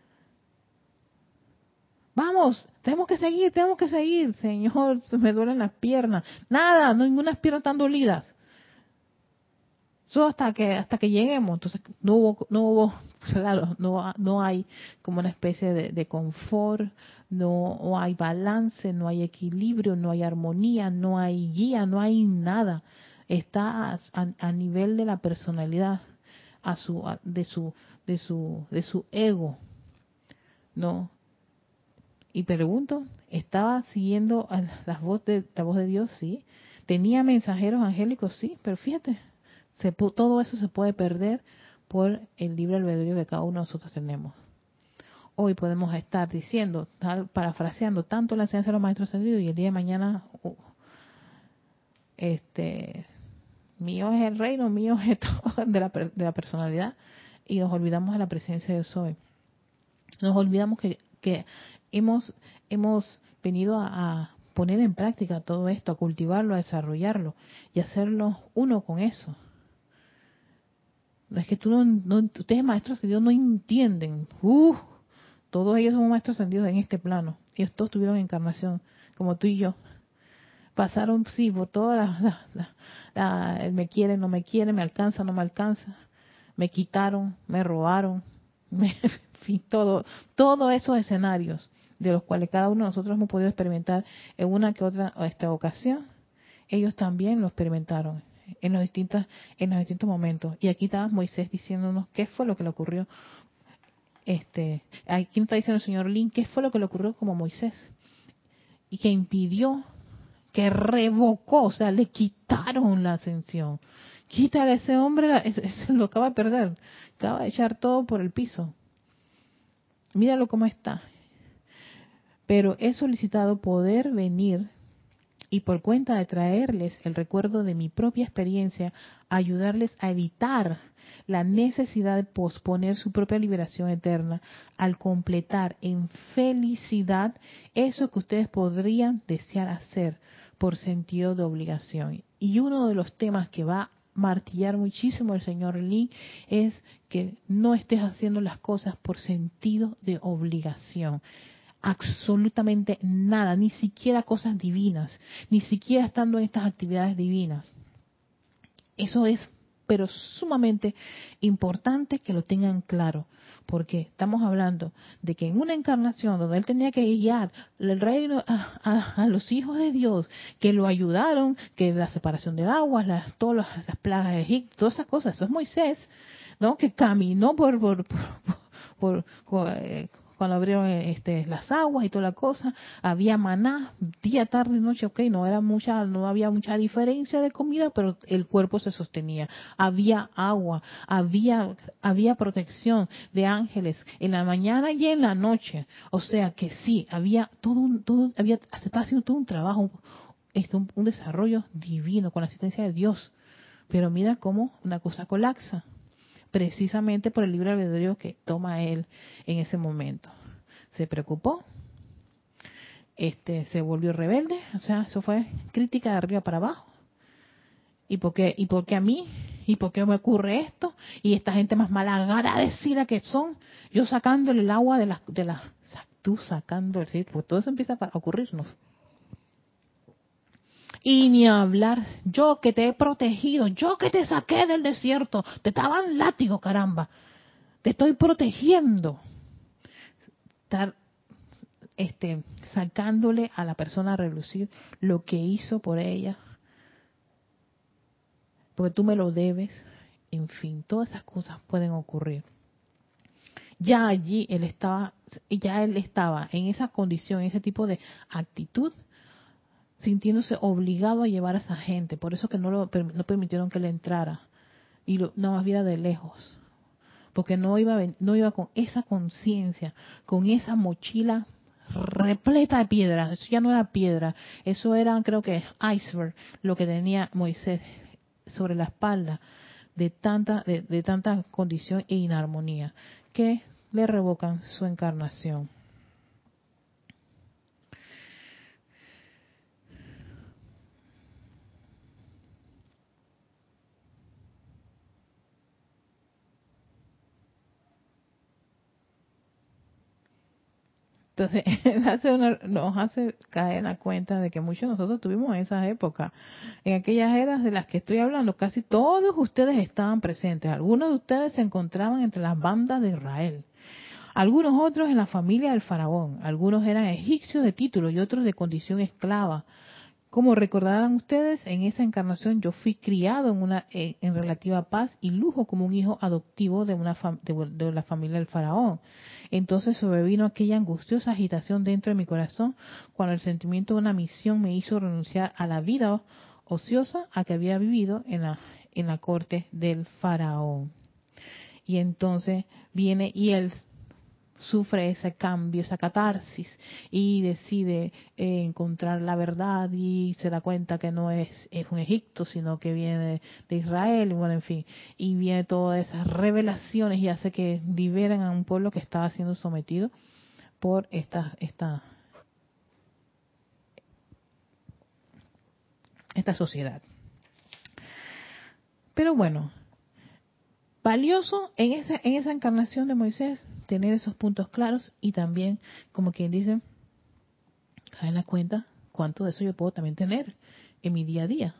Vamos, tenemos que seguir, tenemos que seguir. *laughs* Señor, me duelen las piernas. Nada, no ninguna piernas están dolidas. Solo hasta que hasta que lleguemos. Entonces no hubo no hubo *laughs* claro, no no hay como una especie de, confort, no, hay balance, no hay equilibrio, no hay armonía, no hay guía, no hay nada. Está a, a nivel de la personalidad, a su de su de su de su ego. No, y pregunto, ¿estaba siguiendo la voz de, la voz de Dios? Sí. ¿Tenía mensajeros angélicos? Sí, pero fíjate, se, todo eso se puede perder por el libre albedrío que cada uno de nosotros tenemos. Hoy podemos estar diciendo, parafraseando tanto la enseñanza de los maestros ascendidos y el día de mañana, uh, este, mío es el reino, mío es *laughs* todo de la, de la personalidad y nos olvidamos de la presencia de Soy. Nos olvidamos que hemos, hemos venido a, poner en práctica todo esto, a cultivarlo, a desarrollarlo y hacerlo uno con eso. Es que tú no, ustedes maestros ascendidos no entienden. Uh, todos ellos son maestros ascendidos en este plano. Ellos todos tuvieron encarnación, como tú y yo. Pasaron, sí, por todas las, me quiere, no me quiere, me alcanza, no me alcanza. Me quitaron, me robaron, *laughs* me, fin, todo, todos esos escenarios de los cuales cada uno de nosotros hemos podido experimentar en una que otra esta ocasión, ellos también lo experimentaron en los distintos en los distintos momentos. Y aquí está Moisés diciéndonos qué fue lo que le ocurrió. Este, aquí está diciendo el señor Lin qué fue lo que le ocurrió como Moisés y que impidió, que revocó, o sea, le quitaron la ascensión. Quítale a ese hombre, ese, lo acaba de perder, acaba de echar todo por el piso. Míralo cómo está pero he solicitado poder venir y por cuenta de traerles el recuerdo de mi propia experiencia, ayudarles a evitar la necesidad de posponer su propia liberación eterna al completar en felicidad eso que ustedes podrían desear hacer por sentido de obligación. Y uno de los temas que va a martillar muchísimo el señor Lee es que no estés haciendo las cosas por sentido de obligación absolutamente nada, ni siquiera cosas divinas, ni siquiera estando en estas actividades divinas. Eso es, pero sumamente importante que lo tengan claro, porque estamos hablando de que en una encarnación donde él tenía que guiar el reino a, los hijos de Dios, que lo ayudaron, que la separación de aguas, las, todas las, plagas de Egipto, todas esas cosas, eso es Moisés, ¿no? Que caminó por, por eh, cuando abrieron este, las aguas y toda la cosa, había maná día, tarde y noche, ok, no era mucha, no había mucha diferencia de comida, pero el cuerpo se sostenía. Había agua, había, había protección de ángeles en la mañana y en la noche. O sea que sí, había todo un, todo, había, se estaba haciendo todo un trabajo, este, un, un desarrollo divino con la asistencia de Dios. Pero mira cómo una cosa colapsa precisamente por el libre albedrío que toma él en ese momento. Se preocupó, este, se volvió rebelde, o sea, eso fue crítica de arriba para abajo. ¿Y por qué, y por qué a mí? ¿Y por qué me ocurre esto? Y esta gente más malagradecida que son, yo sacándole el agua de las, de las, tú sacando el, pues todo eso empieza a ocurrirnos. Y ni hablar, yo que te he protegido, yo que te saqué del desierto, te estaban látigo, caramba, te estoy protegiendo. Estar este, sacándole a la persona a relucir lo que hizo por ella. porque tú me lo debes, en fin, todas esas cosas pueden ocurrir. Ya allí él estaba, ya él estaba en esa condición, en ese tipo de actitud, sintiéndose obligado a llevar a esa gente, por eso que no lo no permitieron que le entrara. Y lo, no más vida de lejos, porque no iba no iba con esa conciencia, con esa mochila repleta de piedras, eso ya no era piedra, eso era creo que iceberg lo que tenía Moisés sobre la espalda de tanta de, de tanta condición e inarmonía que le revocan su encarnación. Entonces, *laughs* nos hace caer la cuenta de que muchos de nosotros tuvimos en esa época, en aquellas eras de las que estoy hablando, casi todos ustedes estaban presentes. Algunos de ustedes se encontraban entre las bandas de Israel. Algunos otros en la familia del faraón. Algunos eran egipcios de título y otros de condición esclava. Como recordarán ustedes, en esa encarnación yo fui criado en una en relativa paz y lujo como un hijo adoptivo de una de, la familia del faraón. Entonces sobrevino aquella angustiosa agitación dentro de mi corazón cuando el sentimiento de una misión me hizo renunciar a la vida ociosa a que había vivido en la en la corte del faraón. Y entonces viene y él sufre ese cambio, esa catarsis y decide eh, encontrar la verdad y se da cuenta que no es, es un Egipto, sino que viene de Israel, y bueno, en fin, y viene todas esas revelaciones y hace que liberen a un pueblo que estaba siendo sometido por esta, esta, esta sociedad. Pero bueno, valioso en esa, en esa encarnación de Moisés tener esos puntos claros y también, como quien dice, caer la cuenta cuánto de eso yo puedo también tener en mi día a día.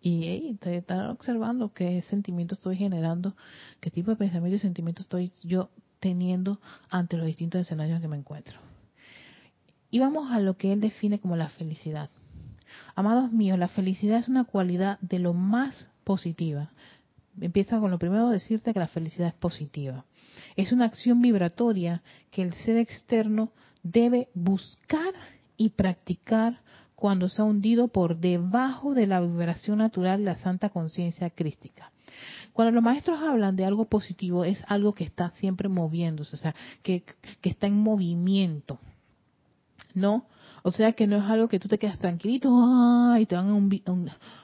Y estar observando qué sentimiento estoy generando, qué tipo de pensamiento y sentimiento estoy yo teniendo ante los distintos escenarios en que me encuentro. Y vamos a lo que él define como la felicidad. Amados míos, la felicidad es una cualidad de lo más positiva, empieza con lo primero decirte que la felicidad es positiva. Es una acción vibratoria que el ser externo debe buscar y practicar cuando se ha hundido por debajo de la vibración natural de la santa conciencia crística. Cuando los maestros hablan de algo positivo, es algo que está siempre moviéndose, o sea, que, que está en movimiento. ¿No? O sea que no es algo que tú te quedas tranquilito y te van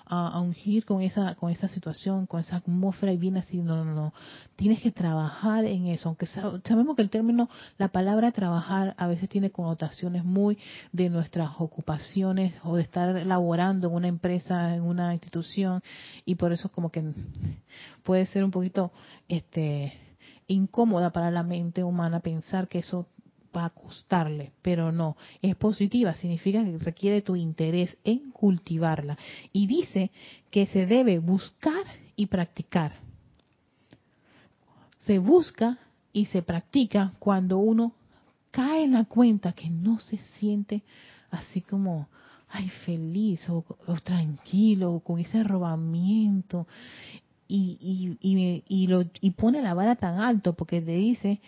a, ungir con esa, con esa situación, con esa atmósfera y viene así. No, no, no. Tienes que trabajar en eso. Aunque sabemos que el término, la palabra trabajar a veces tiene connotaciones muy de nuestras ocupaciones o de estar laborando en una empresa, en una institución y por eso como que puede ser un poquito este incómoda para la mente humana pensar que eso va a costarle, pero no, es positiva, significa que requiere tu interés en cultivarla. Y dice que se debe buscar y practicar. Se busca y se practica cuando uno cae en la cuenta que no se siente así como, ay, feliz o, tranquilo, o con ese arrobamiento. Y, y, y, lo, y pone la vara tan alto porque te dice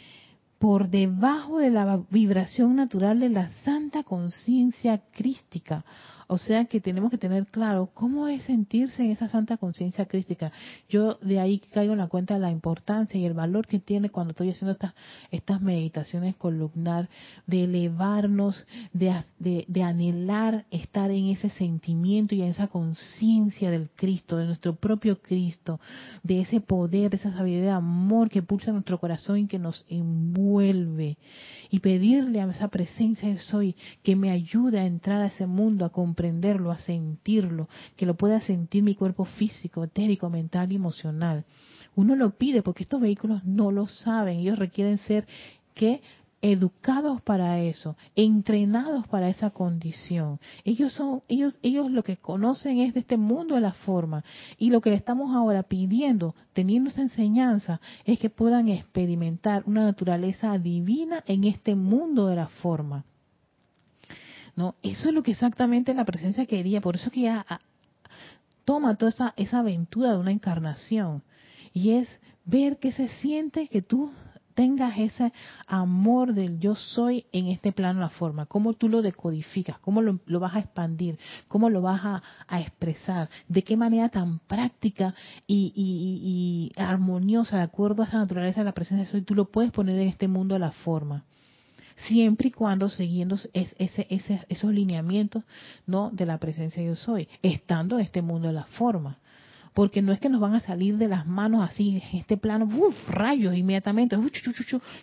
por debajo de la vibración natural de la santa conciencia crística. O sea que tenemos que tener claro cómo es sentirse en esa santa conciencia crística. Yo de ahí caigo en la cuenta de la importancia y el valor que tiene cuando estoy haciendo estas, estas meditaciones columnar, de elevarnos, de, de, anhelar estar en ese sentimiento y en esa conciencia del Cristo, de nuestro propio Cristo, de ese poder, de esa sabiduría de amor que pulsa nuestro corazón y que nos envuelve. Y pedirle a esa presencia de soy que me ayude a entrar a ese mundo, a comprenderlo, a sentirlo, que lo pueda sentir mi cuerpo físico, etérico, mental y emocional. Uno lo pide porque estos vehículos no lo saben, ellos requieren ser que educados para eso, entrenados para esa condición. Ellos son, ellos, ellos lo que conocen es de este mundo de la forma. Y lo que le estamos ahora pidiendo, teniendo esa enseñanza, es que puedan experimentar una naturaleza divina en este mundo de la forma. ¿No? Eso es lo que exactamente la presencia quería, por eso que ya toma toda esa, esa aventura de una encarnación. Y es ver qué se siente que tú tengas ese amor del yo soy en este plano, la forma, cómo tú lo decodificas, cómo lo, vas a expandir, cómo lo vas a, expresar, de qué manera tan práctica y, armoniosa, de acuerdo a esa naturaleza de la presencia de soy, tú lo puedes poner en este mundo a la forma siempre y cuando siguiendo ese, esos lineamientos no de la presencia yo soy, estando en este mundo de la forma porque no es que nos van a salir de las manos así en este plano, uff, rayos inmediatamente,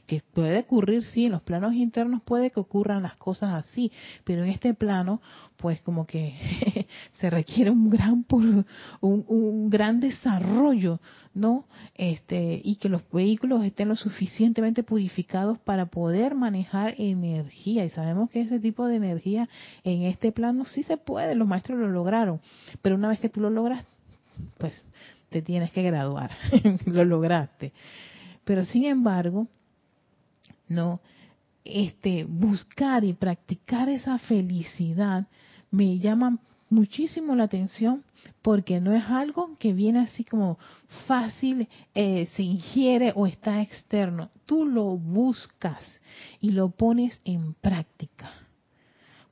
que puede ocurrir, sí, en los planos internos puede que ocurran las cosas así, pero en este plano, pues como que *laughs* se requiere un gran un, gran desarrollo, ¿no? Este y que los vehículos estén lo suficientemente purificados para poder manejar energía y sabemos que ese tipo de energía en este plano sí se puede, los maestros lo lograron, pero una vez que tú lo logras pues te tienes que graduar, *laughs* lo lograste. Pero sin embargo, no, este, buscar y practicar esa felicidad me llama muchísimo la atención porque no es algo que viene así como fácil, eh, se ingiere o está externo. Tú lo buscas y lo pones en práctica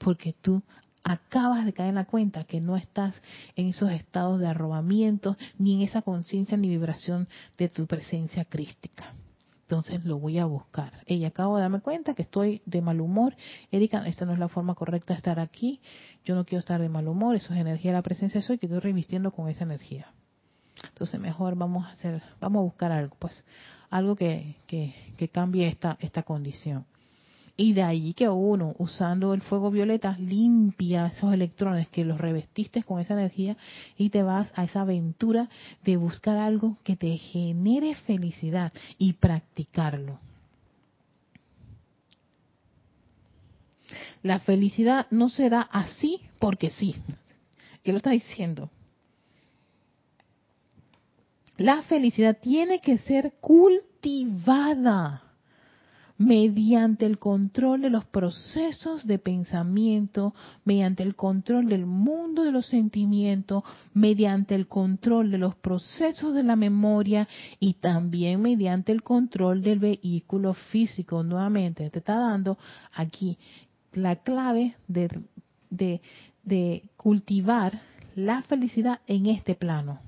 porque tú acabas de caer en la cuenta que no estás en esos estados de arrobamiento, ni en esa conciencia ni vibración de tu presencia crística. Entonces lo voy a buscar. Ella acabo de darme cuenta que estoy de mal humor. Erika, esta no es la forma correcta de estar aquí. Yo no quiero estar de mal humor. Eso es energía de la presencia soy que estoy revistiendo con esa energía. Entonces mejor vamos a hacer, vamos a buscar algo, pues, algo que, que, que cambie esta, esta condición. Y de ahí que uno, usando el fuego violeta, limpia esos electrones que los revestiste con esa energía y te vas a esa aventura de buscar algo que te genere felicidad y practicarlo. La felicidad no se da así porque sí. ¿Qué lo está diciendo? La felicidad tiene que ser cultivada mediante el control de los procesos de pensamiento, mediante el control del mundo de los sentimientos, mediante el control de los procesos de la memoria y también mediante el control del vehículo físico. Nuevamente, te está dando aquí la clave de, de, cultivar la felicidad en este plano.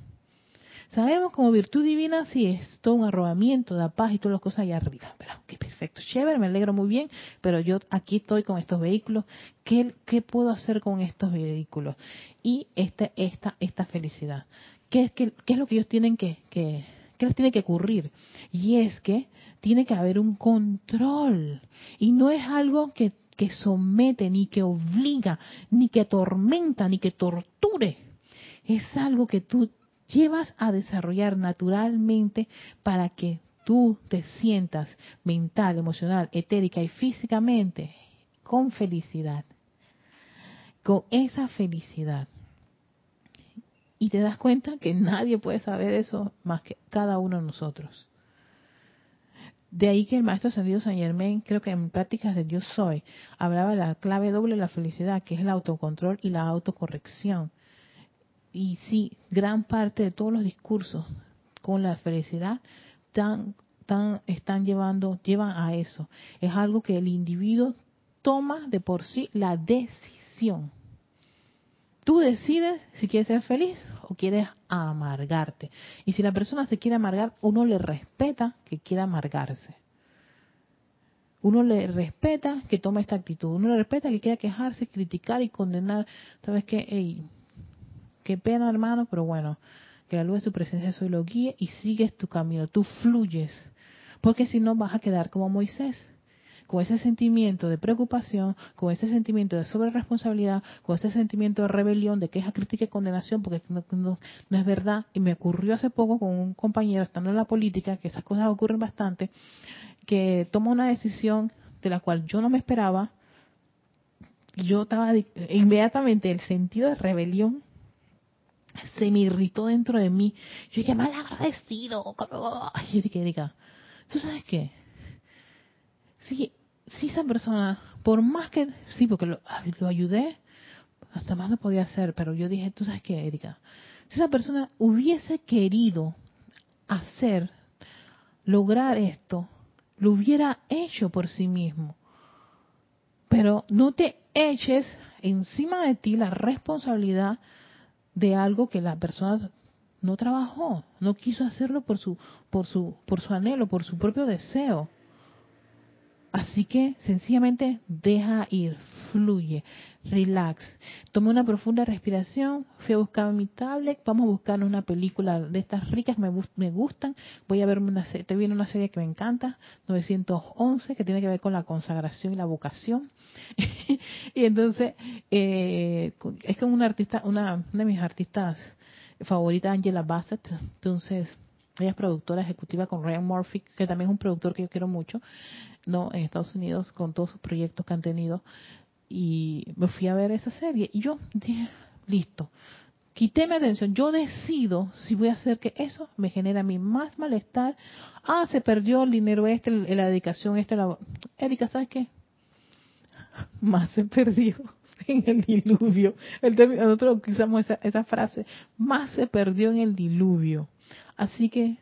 Sabemos como virtud divina si es todo un arrobamiento, da paz y todas las cosas allá arriba. Pero, qué perfecto, chévere, me alegro muy bien, pero yo aquí estoy con estos vehículos. ¿Qué, qué puedo hacer con estos vehículos? Y esta, esta, esta felicidad. ¿Qué, qué, es lo que ellos tienen que, que, qué les tiene que ocurrir? Y es que tiene que haber un control. Y no es algo que, que somete, ni que obliga, ni que atormenta, ni que torture. Es algo que tú llevas a desarrollar naturalmente para que tú te sientas mental, emocional, etérica y físicamente con felicidad. Con esa felicidad. Y te das cuenta que nadie puede saber eso más que cada uno de nosotros. De ahí que el maestro Ascendido San Germain, creo que en prácticas de Dios soy, hablaba de la clave doble de la felicidad, que es el autocontrol y la autocorrección y sí, gran parte de todos los discursos con la felicidad tan, tan, están llevando, llevan a eso. Es algo que el individuo toma de por sí la decisión. Tú decides si quieres ser feliz o quieres amargarte. Y si la persona se quiere amargar, uno le respeta que quiera amargarse. Uno le respeta que tome esta actitud. Uno le respeta que quiera quejarse, criticar y condenar. ¿Sabes qué? Qué pena, hermano, pero bueno, que la luz de su presencia soy lo guíe y sigues tu camino, tú fluyes. Porque si no vas a quedar como Moisés, con ese sentimiento de preocupación, con ese sentimiento de sobreresponsabilidad, con ese sentimiento de rebelión, de queja, crítica y condenación, porque no, no, es verdad. Y me ocurrió hace poco con un compañero, estando en la política, que esas cosas ocurren bastante, que toma una decisión de la cual yo no me esperaba. Yo estaba inmediatamente el sentido de rebelión se me irritó dentro de mí. Yo dije, mal agradecido. Y dije, diga, ¿tú sabes qué? Si, si esa persona, por más que, sí, porque lo, lo ayudé, hasta más no podía hacer, pero yo dije, ¿tú sabes qué, Erika? Si esa persona hubiese querido hacer, lograr esto, lo hubiera hecho por sí mismo. Pero no te eches encima de ti la responsabilidad de algo que la persona no trabajó, no quiso hacerlo por su por su por su anhelo, por su propio deseo. Así que sencillamente deja ir, fluye, relax. Toma una profunda respiración, fui a buscar mi tablet, vamos a buscar una película de estas ricas me, gustan. Voy a ver una serie, te viene una serie que me encanta, 911, que tiene que ver con la consagración y la vocación. *laughs* y entonces, eh, es como una artista, una, una de mis artistas favoritas, Angela Bassett. Entonces, ella es productora ejecutiva con Ryan Murphy, que también es un productor que yo quiero mucho. ¿no? en Estados Unidos con todos sus proyectos que han tenido y me fui a ver esa serie y yo dije, listo, quité mi atención, yo decido si voy a hacer que eso me genera a mí más malestar. Ah, se perdió el dinero este, la dedicación este, la... Erika, ¿sabes qué? *laughs* Más se perdió *laughs* en el diluvio. nosotros usamos esa, esa frase, más se perdió en el diluvio. Así que,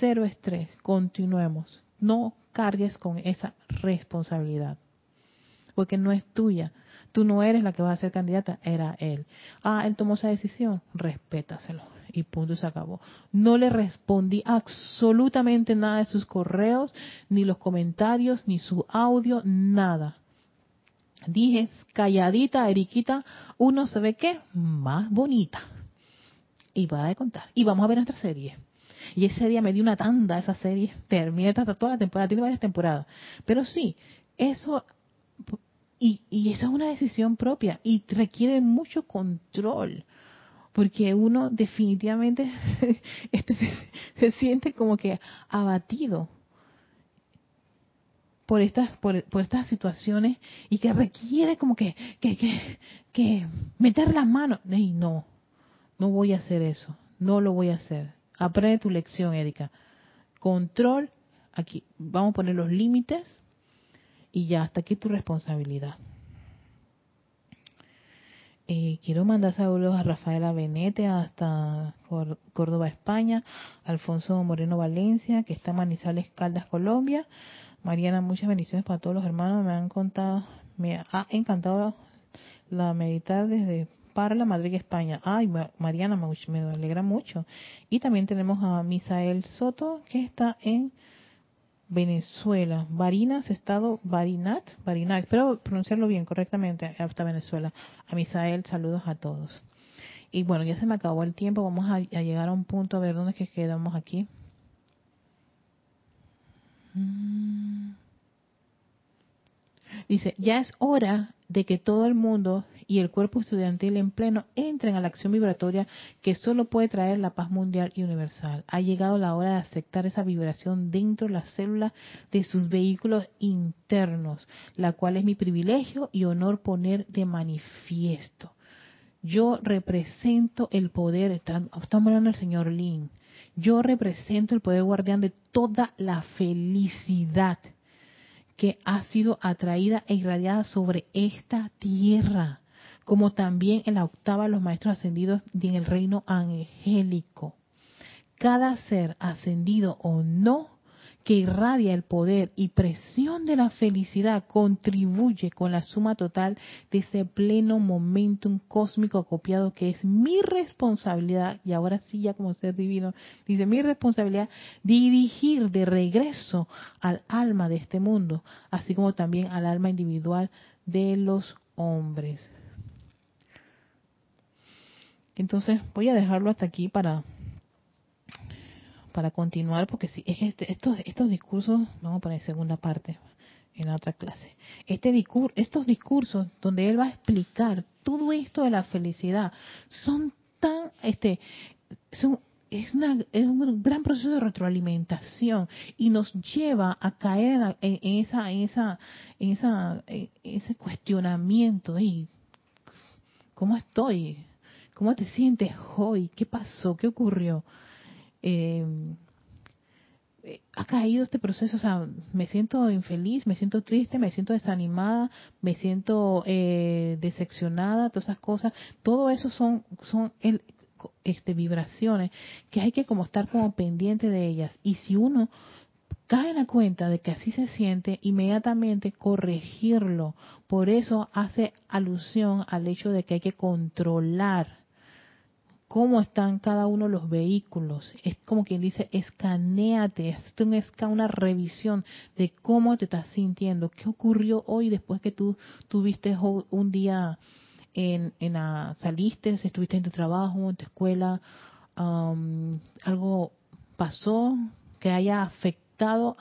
cero estrés, continuemos. No cargues con esa responsabilidad, porque no es tuya. Tú no eres la que va a ser candidata, era él. Ah, él tomó esa decisión, respétaselo. Y punto, se acabó. No le respondí absolutamente nada de sus correos, ni los comentarios, ni su audio, nada. Dije, calladita, Eriquita, uno se ve que más bonita. Y va a contar. Y vamos a ver nuestra serie. Y ese día me di una tanda esa serie. Terminé toda la temporada, tiene varias temporadas. Pero sí, eso y, y eso es una decisión propia y requiere mucho control porque uno definitivamente *laughs* este, se, siente como que abatido por estas por, por, estas situaciones y que requiere como que que, que, que meter las manos y no no voy a hacer eso no lo voy a hacer. Aprende tu lección, Erika. Control, aquí vamos a poner los límites y ya, hasta aquí tu responsabilidad. Eh, quiero mandar saludos a Rafaela Benete hasta Córdoba, España, Alfonso Moreno Valencia, que está en Manizales, Caldas, Colombia. Mariana, muchas bendiciones para todos los hermanos. Me han contado, me ha encantado la meditar desde la Madrid, España. Ay, Mariana, me, alegra mucho. Y también tenemos a Misael Soto, que está en Venezuela. Barinas, estado Barinat, Barinat. Espero pronunciarlo bien, correctamente, hasta Venezuela. A Misael, saludos a todos. Y bueno, ya se me acabó el tiempo. Vamos a, llegar a un punto a ver dónde es que quedamos aquí. Mm. Dice, ya es hora de que todo el mundo y el cuerpo estudiantil en pleno entren a la acción vibratoria que solo puede traer la paz mundial y universal. Ha llegado la hora de aceptar esa vibración dentro de las células de sus vehículos internos, la cual es mi privilegio y honor poner de manifiesto. Yo represento el poder, estamos hablando del señor Lin, yo represento el poder guardián de toda la felicidad que ha sido atraída e irradiada sobre esta tierra como también en la octava los maestros ascendidos y en el reino angélico. Cada ser ascendido o no que irradia el poder y presión de la felicidad contribuye con la suma total de ese pleno momentum cósmico acopiado que es mi responsabilidad, y ahora sí ya como ser divino, dice mi responsabilidad dirigir de regreso al alma de este mundo, así como también al alma individual de los hombres. Entonces voy a dejarlo hasta aquí para para continuar, porque si es que este, estos estos discursos, vamos a poner segunda parte en la otra clase. Este discurso, estos discursos donde él va a explicar todo esto de la felicidad son tan este son es, una, es, un gran proceso de retroalimentación y nos lleva a caer en, esa en esa esa en ese cuestionamiento y cómo estoy ¿Cómo te sientes hoy? ¿Qué pasó? ¿Qué ocurrió? Eh, ha caído este proceso, o sea, me siento infeliz, me siento triste, me siento desanimada, me siento eh, decepcionada, todas esas cosas, todo eso son, son el, este, vibraciones que hay que como estar como pendiente de ellas. Y si uno cae en la cuenta de que así se siente, inmediatamente corregirlo. Por eso hace alusión al hecho de que hay que controlar cómo están cada uno de los vehículos. Es como quien dice, escaneate, esto es una revisión de cómo te estás sintiendo, qué ocurrió hoy después que tú tuviste un día en, en la, saliste, estuviste en tu trabajo, en tu escuela, algo pasó que haya afectado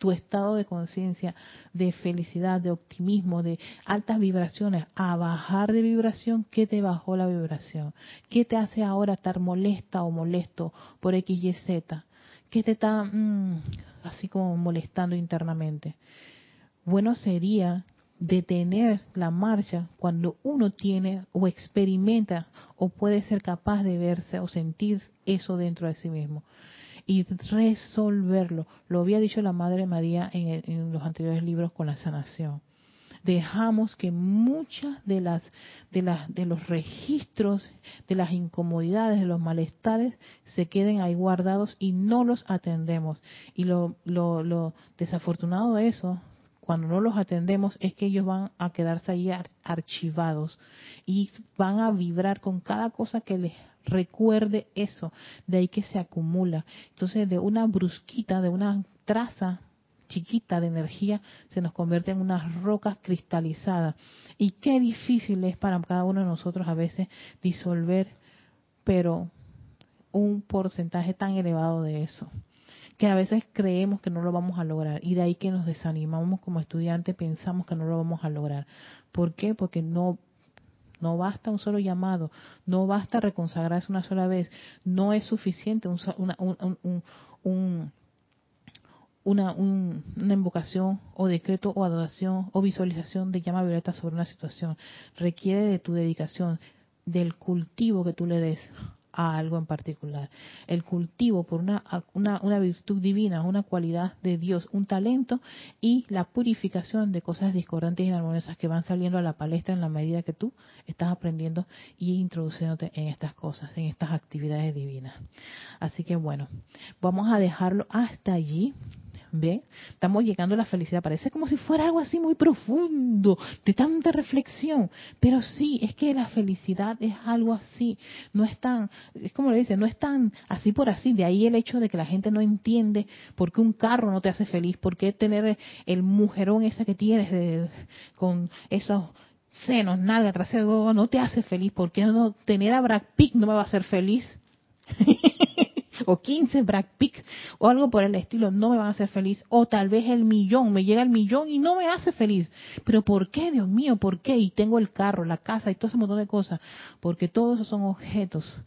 tu estado de conciencia, de felicidad, de optimismo, de altas vibraciones, a bajar de vibración, ¿qué te bajó la vibración? ¿Qué te hace ahora estar molesta o molesto por X, Y, Z? ¿Qué te está mm, así como molestando internamente? Bueno sería detener la marcha cuando uno tiene o experimenta o puede ser capaz de verse o sentir eso dentro de sí mismo y resolverlo. Lo había dicho la Madre María en, los anteriores libros con la sanación. Dejamos que muchas de las de las de los registros de las incomodidades, de los malestares se queden ahí guardados y no los atendemos. Y lo, lo, lo desafortunado de eso cuando no los atendemos es que ellos van a quedarse ahí archivados y van a vibrar con cada cosa que les recuerde eso, de ahí que se acumula. Entonces, de una brusquita, de una traza chiquita de energía, se nos convierte en unas rocas cristalizadas. Y qué difícil es para cada uno de nosotros a veces disolver, pero un porcentaje tan elevado de eso que a veces creemos que no lo vamos a lograr y de ahí que nos desanimamos como estudiantes, pensamos que no lo vamos a lograr. ¿Por qué? Porque no no basta un solo llamado, no basta reconsagrarse una sola vez, no es suficiente una, una, una, invocación o decreto o adoración o visualización de llama violeta sobre una situación. Requiere de tu dedicación, del cultivo que tú le des a algo en particular. El cultivo por una, una, una, virtud divina, una cualidad de Dios, un talento y la purificación de cosas discordantes y inarmoniosas que van saliendo a la palestra en la medida que tú estás aprendiendo y introduciéndote en estas cosas, en estas actividades divinas. Así que bueno, vamos a dejarlo hasta allí. ¿Ve? Estamos llegando a la felicidad. Parece como si fuera algo así muy profundo, de tanta reflexión. Pero sí, es que la felicidad es algo así. No es tan, es como le dice, no es tan así por así. De ahí el hecho de que la gente no entiende por qué un carro no te hace feliz, por qué tener el mujerón ese que tienes de, con esos senos, nalga, trasero, no te hace feliz. ¿Por qué no tener a Brad no me va a hacer feliz? *laughs* o 15 Brad o algo por el estilo no me van a hacer feliz o tal vez el millón me llega el millón y no me hace feliz pero ¿por qué Dios mío? ¿por qué? y tengo el carro la casa y todo ese montón de cosas porque todos esos son objetos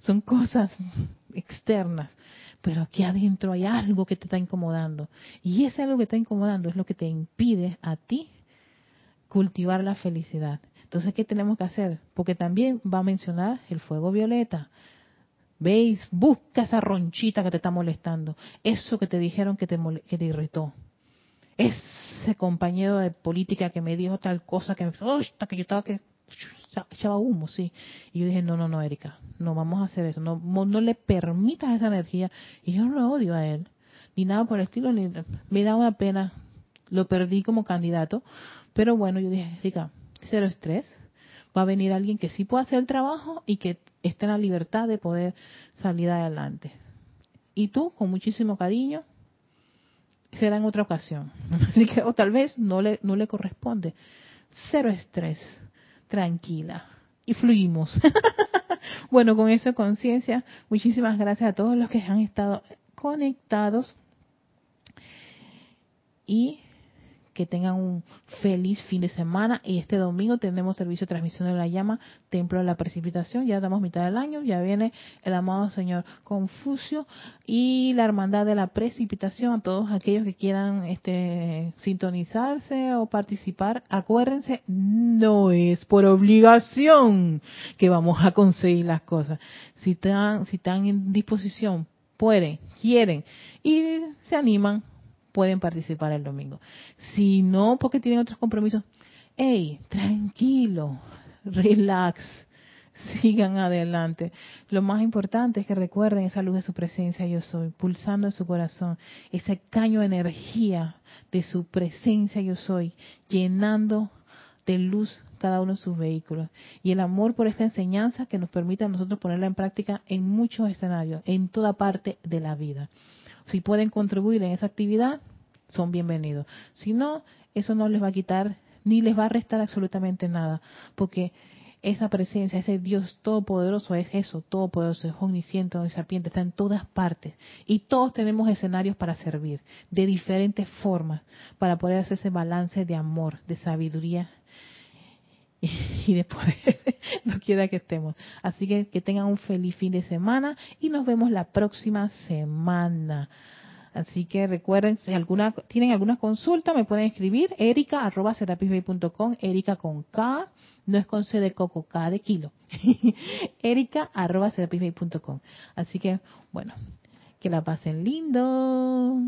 son cosas externas pero aquí adentro hay algo que te está incomodando y ese algo que está incomodando es lo que te impide a ti cultivar la felicidad entonces, ¿qué tenemos que hacer? Porque también va a mencionar el fuego violeta. ¿Veis? Busca esa ronchita que te está molestando. Eso que te dijeron que te, que te irritó. Ese compañero de política que me dijo tal cosa que me... que yo estaba que echaba humo, sí. Y yo dije, no, no, no, Erika, no vamos a hacer eso. No, no le permitas esa energía. Y yo no lo odio a él. Ni nada por el estilo. Ni, me da una pena. Lo perdí como candidato. Pero bueno, yo dije, Erika, cero estrés. Va a venir alguien que sí pueda hacer el trabajo y que esté en la libertad de poder salir adelante. Y tú, con muchísimo cariño, será en otra ocasión. *laughs* Así que, o tal vez no le, no le corresponde. Cero estrés, tranquila. Y fluimos. *laughs* bueno, con esa conciencia, muchísimas gracias a todos los que han estado conectados. Y que tengan un feliz fin de semana. Y este domingo tenemos servicio de transmisión de la llama, Templo de la Precipitación, ya damos mitad del año, ya viene el amado Señor Confucio y la Hermandad de la Precipitación, a todos aquellos que quieran este, sintonizarse o participar, acuérdense, no es por obligación que vamos a conseguir las cosas. Si están, si están en disposición, pueden, quieren y se animan, pueden participar el domingo. Si no, porque tienen otros compromisos, hey, tranquilo, relax, *laughs* sigan adelante. Lo más importante es que recuerden esa luz de su presencia yo soy, pulsando en su corazón, ese caño de energía de su presencia yo soy, llenando de luz cada uno de sus vehículos. Y el amor por esta enseñanza que nos permite a nosotros ponerla en práctica en muchos escenarios, en toda parte de la vida. Si pueden contribuir en esa actividad, son bienvenidos. Si no, eso no les va a quitar ni les va a restar absolutamente nada, porque esa presencia, ese Dios todopoderoso es eso, todopoderoso, es omnisciente, omnisapiente, está en todas partes. Y todos tenemos escenarios para servir, de diferentes formas, para poder hacer ese balance de amor, de sabiduría y *laughs* de poder, *laughs* no quiera que estemos. Así que que tengan un feliz fin de semana y nos vemos la próxima semana. Así que recuerden, si alguna, tienen alguna consulta, me pueden escribir erica erica con K, no es con C de coco, K de kilo. *laughs* erica Así que, bueno, que la pasen lindo.